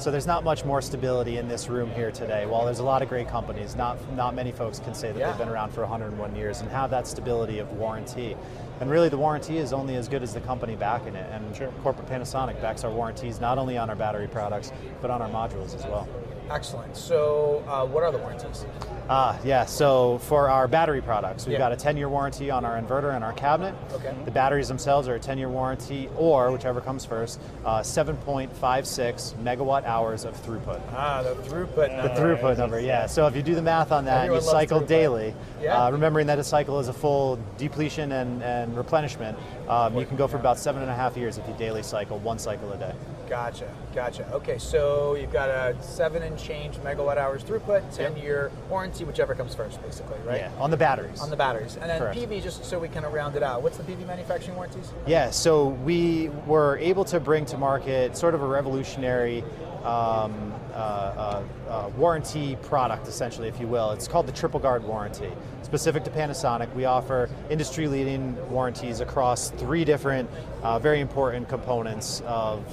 So there's not much more stability in this room here today. While there's a lot of great companies, not not many folks can say that Yeah. they've been around for 101 years and have that stability of warranty. And really, the warranty is only as good as the company backing it. And corporate Panasonic backs our warranties not only on our battery products, but on our modules as well. Excellent. So uh, what are the warranties? Ah, yeah. So for our battery products, we've Yeah. got a 10-year warranty on our inverter and our cabinet. Okay. The batteries themselves are a 10-year warranty, or whichever comes first, uh, 7.56 megawatt hours of throughput. Ah, the throughput. Number. The throughput number, yeah. So if you do the math on that, and Everyone you cycle throughput. daily, Yeah. uh, remembering that a cycle is a full depletion and, and replenishment, um, you can go for about seven and a half years if you daily cycle, one cycle a day. Gotcha, gotcha. Okay, so you've got a seven and change megawatt hours throughput, 10 year warranty, whichever comes first, basically, right? Yeah, on the batteries. On the batteries. And then Correct. PV, just so we kind of round it out, what's the PV manufacturing warranties? Yeah, so we were able to bring to market sort of a revolutionary um, uh, uh, uh, warranty product, essentially, if you will. It's called the Triple Guard warranty. Specific to Panasonic, we offer industry leading warranties across three different, uh, very important components of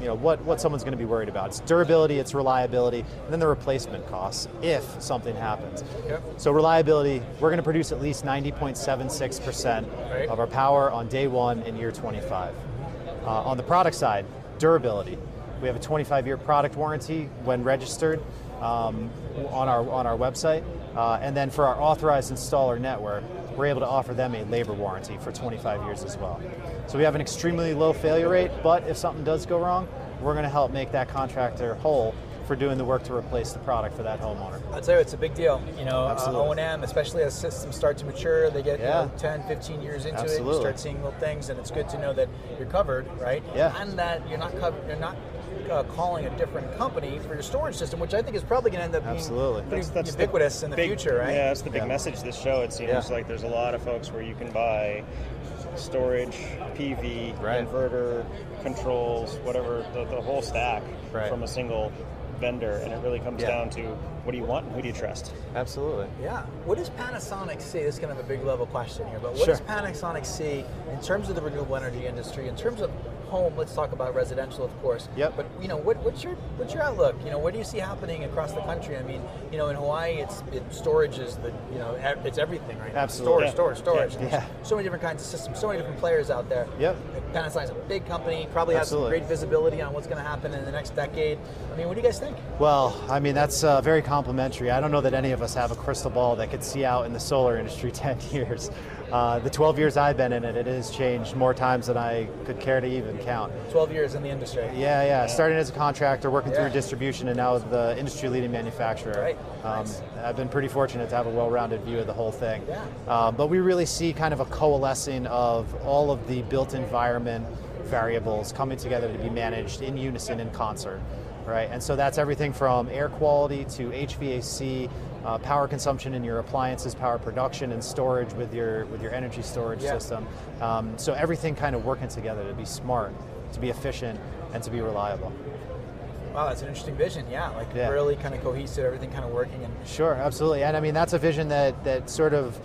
you know what, what someone's going to be worried about. It's durability, it's reliability, and then the replacement costs if something happens. Yep. So reliability, we're going to produce at least 90.76% Right. of our power on day one in year 25. Uh, on the product side, durability. We have a 25-year product warranty when registered um, on our on our website, uh, and then for our authorized installer network, we're able to offer them a labor warranty for 25 years as well. So we have an extremely low failure rate, but if something does go wrong, we're going to help make that contractor whole for doing the work to replace the product for that homeowner. I'll tell you, it's a big deal. You know, uh, O&M, especially as systems start to mature, they get Yeah. you know, 10, 15 years into it, you start seeing little things, and it's good to know that you're covered, right? Yeah. And that you're not covered, you're not uh, calling a different company for your storage system, which I think is probably going to end up being Absolutely. pretty the ubiquitous in the big- future, right? Yeah, that's the big Yeah. message this show. It seems Yeah. like there's a lot of folks where you can buy storage, PV, Right. inverter, controls, whatever, the, the whole stack Right. from a single vendor. And it really comes Yeah. down to what do you want and who do you trust? Absolutely. Yeah. What does Panasonic see? This is kind of a big level question here, but what Sure. does Panasonic see in terms of the renewable energy industry, in terms of home? Let's talk about residential, of course. Yep. But you know, what, what's your what's your outlook? You know, what do you see happening across the country? I mean, you know, in Hawaii, it's it, storage is the you know it's everything right now. Absolutely. Storage, storage, storage. Yeah. Yeah. So many different kinds of systems. So many different players out there. Yep. Panasonic's a big company. Probably has some great visibility on what's going to happen in the next decade. I mean, what do you guys think? Well, I mean, that's uh, very complimentary. I don't know that any of us have a crystal ball that could see out in the solar industry 10 years. Uh, the 12 years I've been in it, it has changed more times than I could care to even count. 12 years in the industry. Yeah, yeah. Starting as a contractor, working Yeah. through distribution, and now the industry-leading manufacturer. Right. Um, Nice. I've been pretty fortunate to have a well-rounded view of the whole thing. Yeah. Um, but we really see kind of a coalescing of all of the built environment variables coming together to be managed in unison in concert. Right? And so that's everything from air quality to HVAC, uh, power consumption in your appliances, power production and storage with your with your energy storage Yeah. system. Um, so everything kind of working together to be smart, to be efficient, and to be reliable. Wow, that's an interesting vision. Yeah, like Yeah. really kind of cohesive, everything kind of working. And Sure, absolutely, and I mean that's a vision that that sort of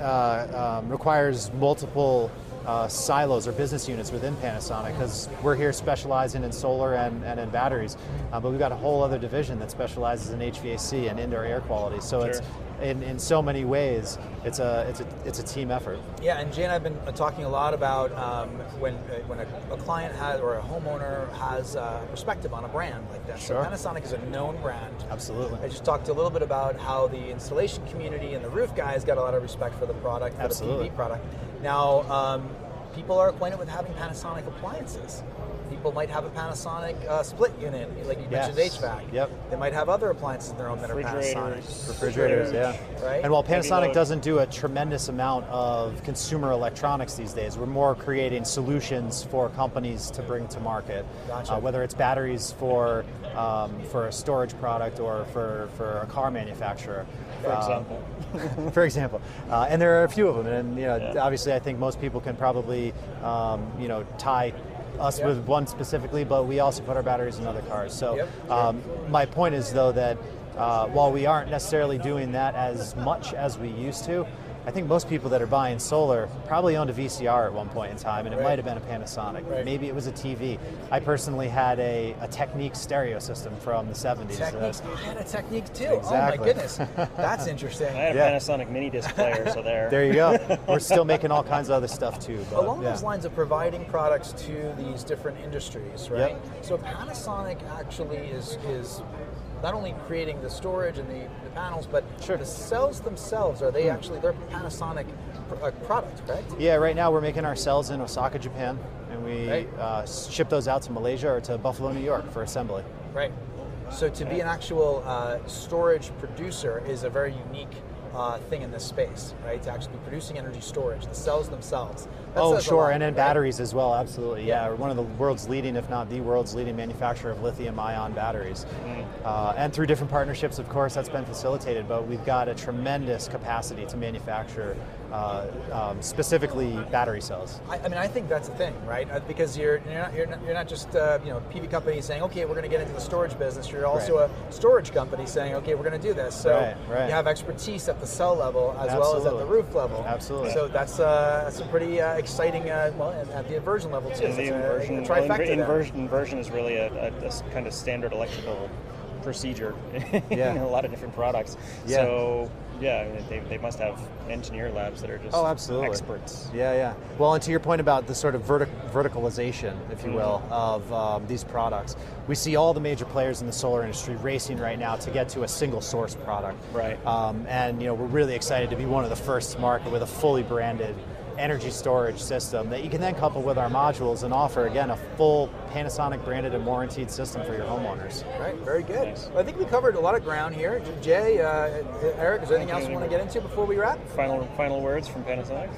uh, um, requires multiple uh, silos or business units within Panasonic because we're here specializing in solar and, and in batteries, uh, but we've got a whole other division that specializes in HVAC and indoor air quality. So it's in, in so many ways it's a it's a it's a team effort. Yeah, and Jay and I have been uh, talking a lot about um, when uh, when a, a client has or a homeowner has uh, perspective on a brand like this. Sure. So Panasonic is a known brand. Absolutely. I just talked a little bit about how the installation community and the roof guys got a lot of respect for the product, for Absolutely. the PV product. Now, um, people are acquainted with having Panasonic appliances. People might have a Panasonic uh, split unit, like you mentioned HVAC. Yep. They might have other appliances in their home that are Panasonic. Refrigerators, refrigerators, yeah. Right? And while Panasonic doesn't do a tremendous amount of consumer electronics these days, we're more creating solutions for companies to bring to market. Gotcha. Uh, whether it's batteries for um, for a storage product or for, for a car manufacturer. For Um, example. for example, uh, and there are a few of them, and you know, Yeah. obviously, I think most people can probably, um, you know, tie us Yeah. with one specifically, but we also put our batteries in other cars. So, Yep. um, my point is though that uh, while we aren't necessarily doing that as much as we used to. I think most people that are buying solar probably owned a VCR at one point in time, and it Right. might have been a Panasonic. Right. Maybe it was a TV. I personally had a, a Technics stereo system from the 70s. uh, I had a Technics too. Exactly. Oh my goodness, that's interesting. I had a Yeah. Panasonic mini disc player, so there. there you go. We're still making all kinds of other stuff too. But, Along yeah. those lines of providing products to these different industries, right? Yep. So Panasonic actually is is not only creating the storage and the, the panels, but Sure. the cells themselves are they actually they're Panasonic pr- uh, product, correct? Yeah, right now we're making our cells in Osaka, Japan, and we Right. uh, ship those out to Malaysia or to Buffalo, New York for assembly. Right. So to be an actual uh, storage producer is a very unique uh, thing in this space, right? To actually be producing energy storage, the cells themselves. That oh, sure, lot, and then right? batteries as well. Absolutely, yeah. Yeah. We're one of the world's leading, if not the world's leading manufacturer of lithium-ion batteries. Uh, and through different partnerships, of course, that's been facilitated. But we've got a tremendous capacity to manufacture, uh, um, specifically battery cells. I, I mean, I think that's the thing, right? Uh, Because you're you're not you're not, you're not just uh, you know PV company saying, okay, we're going to get into the storage business. You're also Right. a storage company saying, okay, we're going to do this. So Right, right. you have expertise at the cell level as well as at the roof level. Absolutely. So that's uh, that's a pretty uh, exciting. Uh, well, at the inversion level too. And the inversion, a well, trifecta inver- inversion, inversion is really a kind of standard electrical procedure Yeah. in a lot of different products. Yeah. So yeah, I mean, they, they must have engineer labs that are just Oh, absolutely. experts. Yeah, yeah. Well, and to your point about the sort of vertic- verticalization, if you will, Mm-hmm. of um, these products, we see all the major players in the solar industry racing right now to get to a single source product. Right. Um, and you know, we're really excited to be one of the first to market with a fully branded energy storage system that you can then couple with our modules and offer again a full Panasonic branded and warranted system for your homeowners. Right, very good. Nice. Well, I think we covered a lot of ground here. Jay, uh, Erik, is there anything else you want to get into before we wrap? Final final words from Panasonic.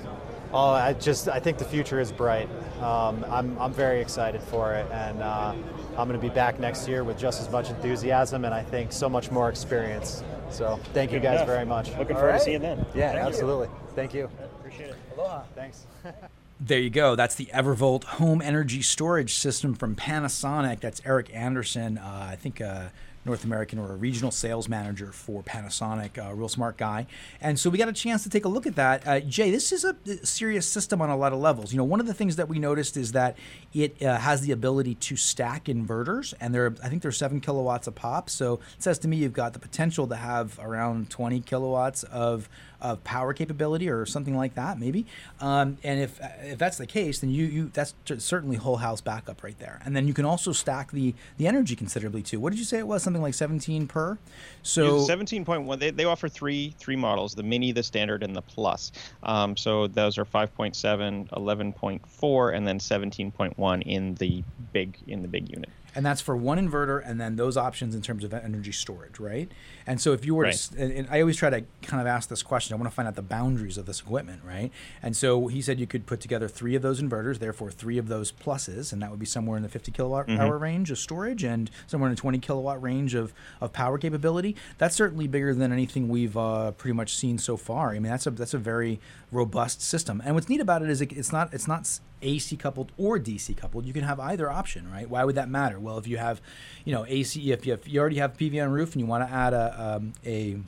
Oh, I just I think the future is bright. Um, I'm I'm very excited for it, and uh, I'm going to be back next year with just as much enthusiasm and I think so much more experience. So thank you guys enough. very much. Looking All forward right. to seeing you then. Yeah, Thank you. absolutely. Thank you. Appreciate it. Aloha. Thanks. There you go. That's the Evervolt home energy storage system from Panasonic. That's Erik Anderson, uh, I think a North American or a regional sales manager for Panasonic, a real smart guy. And so we got a chance to take a look at that. Uh, Jay, this is a serious system on a lot of levels. You know, one of the things that we noticed is that it uh, has the ability to stack inverters, and they're I think they're seven kilowatts a pop. So it says to me you've got the potential to have around 20 kilowatts of of power capability or something like that, maybe. Um, and if if that's the case, then you you that's certainly whole house backup right there. And then you can also stack the the energy considerably too. What did you say it was? Something like 17 per. So seventeen point one. They, they offer three three models: the mini, the standard, and the plus. Um, so those are 5.7, 11.4, and then seventeen point one in the big in the big unit. And that's for one inverter, and then those options in terms of energy storage, right? And so if you were Right. to, and, and I always try to kind of ask this question. I want to find out the boundaries of this equipment, right? And so he said you could put together three of those inverters, therefore three of those pluses, and that would be somewhere in the 50 kilowatt hour range of storage and somewhere in the 20 kilowatt range of, of power capability. That's certainly bigger than anything we've uh, pretty much seen so far. I mean, that's a that's a very robust system. And what's neat about it is it, it's not it's not AC coupled or DC coupled. You can have either option, right? Why would that matter? Well, if you have, you know, AC, if you, have, you already have PV on roof and you want to add a um, a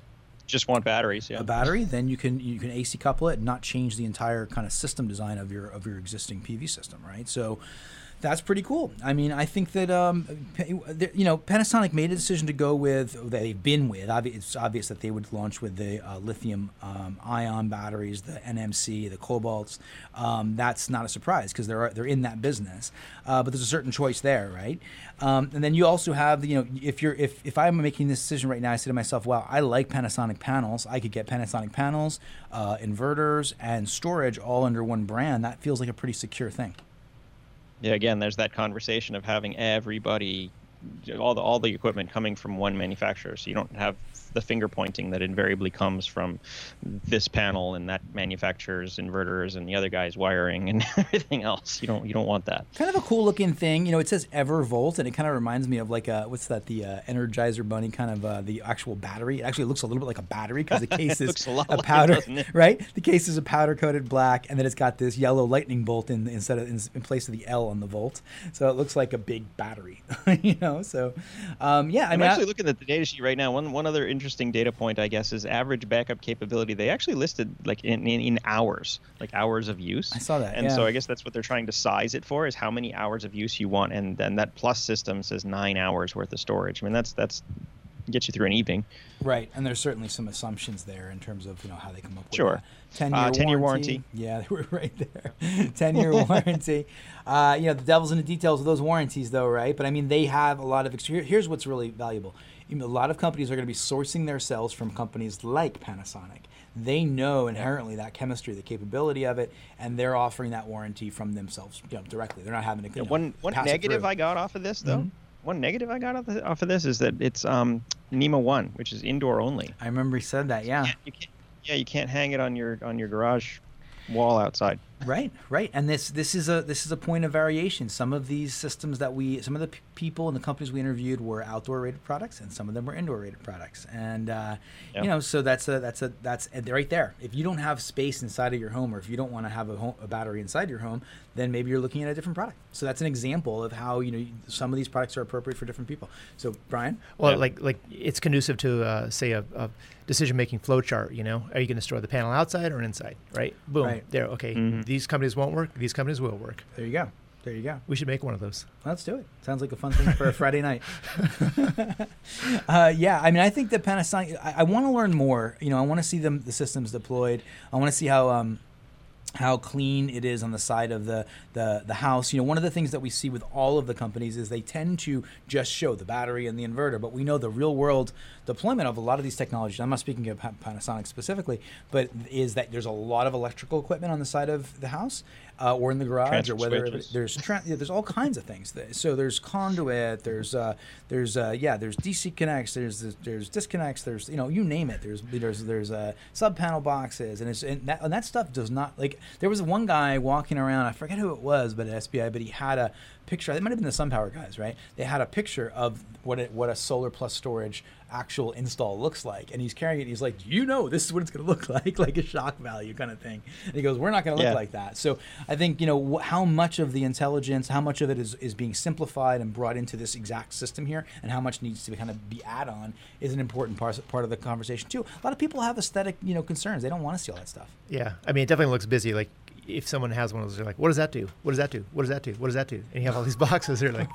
Just want batteries. Yeah. a battery, then you can you can AC couple it and not change the entire kind of system design of your of your existing PV system, right? So that's pretty cool. I mean, I think that um, you know Panasonic made a decision to go with they've been with. It's obvious that they would launch with the uh, lithium um, ion batteries, the NMC, the cobalts. Um, that's not a surprise because they're they're in that business. Uh, but there's a certain choice there, right? Um, and then you also have you know if you're if if I'm making this decision right now, I say to myself, wow, I like Panasonic panels. I could get Panasonic panels, uh, inverters, and storage all under one brand. That feels like a pretty secure thing. Yeah again there's that conversation of having everybody all the all the equipment coming from one manufacturer so you don't have the finger pointing that invariably comes from this panel and that manufacturer's inverters and the other guy's wiring and everything else you don't you don't want that kind of a cool looking thing. You know, it says Evervolt, and it kind of reminds me of like a what's that? The uh, Energizer Bunny kind of uh, the actual battery. It actually looks a little bit like a battery because the case is a a like it, powder, doesn't it? right? The case is a powder coated black, and then it's got this yellow lightning bolt in instead of in, in place of the L on the volt. So it looks like a big battery. you know, so um, yeah. I I'm mean, I- actually looking at the data sheet right now. One one other interesting data point, I guess, is average backup capability. They actually listed like in, in, in hours, like hours of use. I saw that, And so. I guess that's what they're trying to size it for is how many hours of use you want, and then that plus system says nine hours worth of storage. I mean, that's that's gets you through an evening. Right, and there's certainly some assumptions there in terms of you know how they come up with Sure. ten year Uh, 10-year warranty. warranty. Yeah, they were right there. Ten year warranty. Uh, you know the devil's in the details of those warranties, though, right? But I mean, they have a lot of. Ex- here's what's really valuable. You know, a lot of companies are going to be sourcing their cells from companies like Panasonic. They know inherently that chemistry, the capability of it, and they're offering that warranty from themselves you know, directly. They're not having to. you know, one one negative. I got off of this though. Mhm. One negative I got off, the, off of this is that it's um, NEMA one, which is indoor only. I remember he said that. Yeah. You can't, yeah, you can't hang it on your on your garage wall outside. Right, right, and this this is a this is a point of variation. Some of these systems that we, some of the p- people and the companies we interviewed were outdoor rated products, and some of them were indoor rated products. And uh, Yeah. you know, so that's a that's a that's and right there. If you don't have space inside of your home, or if you don't want to have a, home, a battery inside your home, then maybe you're looking at a different product. So that's an example of how you know some of these products are appropriate for different people. So Brian, Well, Yeah. like like it's conducive to uh, say a, a decision making flowchart. You know, are you going to store the panel outside or inside? Right. Boom. Right. There. Okay. Mhm. These companies won't work. These companies will work. there you go, there you go. We should make one of those. Let's do it. Sounds like a fun thing for a Friday night. uh, yeah, I mean, I think that Panasonic. I, I want to learn more. You know, I want to see them the systems deployed. I want to see how um, how clean it is on the side of the, the the house. You know, one of the things that we see with all of the companies is they tend to just show the battery and the inverter, but we know the real world deployment of a lot of these technologies. I'm not speaking of Panasonic specifically, but is that there's a lot of electrical equipment on the side of the house uh, or in the garage Transfer or whether there's tra- yeah, there's all kinds of things. That- So there's conduit, there's uh, there's uh, yeah, there's DC connects, there's there's disconnects, there's you know you name it. There's there's there's uh, sub panel boxes, and it's and that, and that stuff does not like. There was one guy walking around, I forget who it was, but at SPI, but he had a picture. It might have been the SunPower guys, right? They had a picture of what it, what a solar plus storage actual install looks like, and he's carrying it. He's like, you know, this is what it's going to look like, like a shock value kind of thing. And he goes, we're not going to look Yeah. like that. So I think you know wh- how much of the intelligence, how much of it is, is being simplified and brought into this exact system here, and how much needs to kind of be add on is an important part part of the conversation too. A lot of people have aesthetic you know concerns; they don't want to see all that stuff. Yeah. I mean, it definitely looks busy. Like if someone has one of those, they're like, "What does that do? What does that do? What does that do? What does that do?" And you have all these boxes. They're like,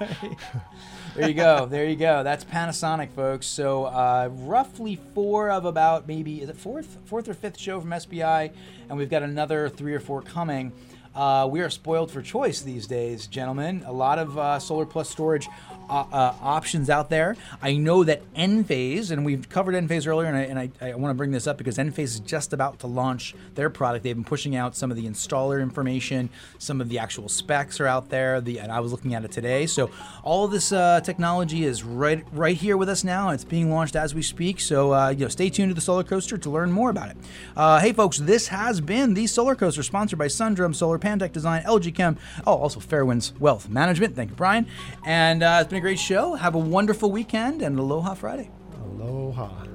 There you go. There you go. That's Panasonic, folks. So uh, roughly four of about maybe is it fourth, fourth or fifth show from SPI, and we've got another three or four coming. Uh, we are spoiled for choice these days, gentlemen. A lot of uh, solar plus storage uh, options out there. I know that Enphase, and we've covered Enphase earlier, and I, and I, I want to bring this up because Enphase is just about to launch their product. They've been pushing out some of the installer information, some of the actual specs are out there. The and I was looking at it today. So all this uh, technology is right right here with us now. It's being launched as we speak. So uh, you know, stay tuned to the Solar Coaster to learn more about it. Uh, hey, folks, this has been the Solar Coaster, sponsored by Sundrum Solar, Pantech Design, LG Chem, oh, also Fairwinds Wealth Management. Thank you, Brian. And uh, it's been a great show. Have a wonderful weekend and Aloha Friday. Aloha.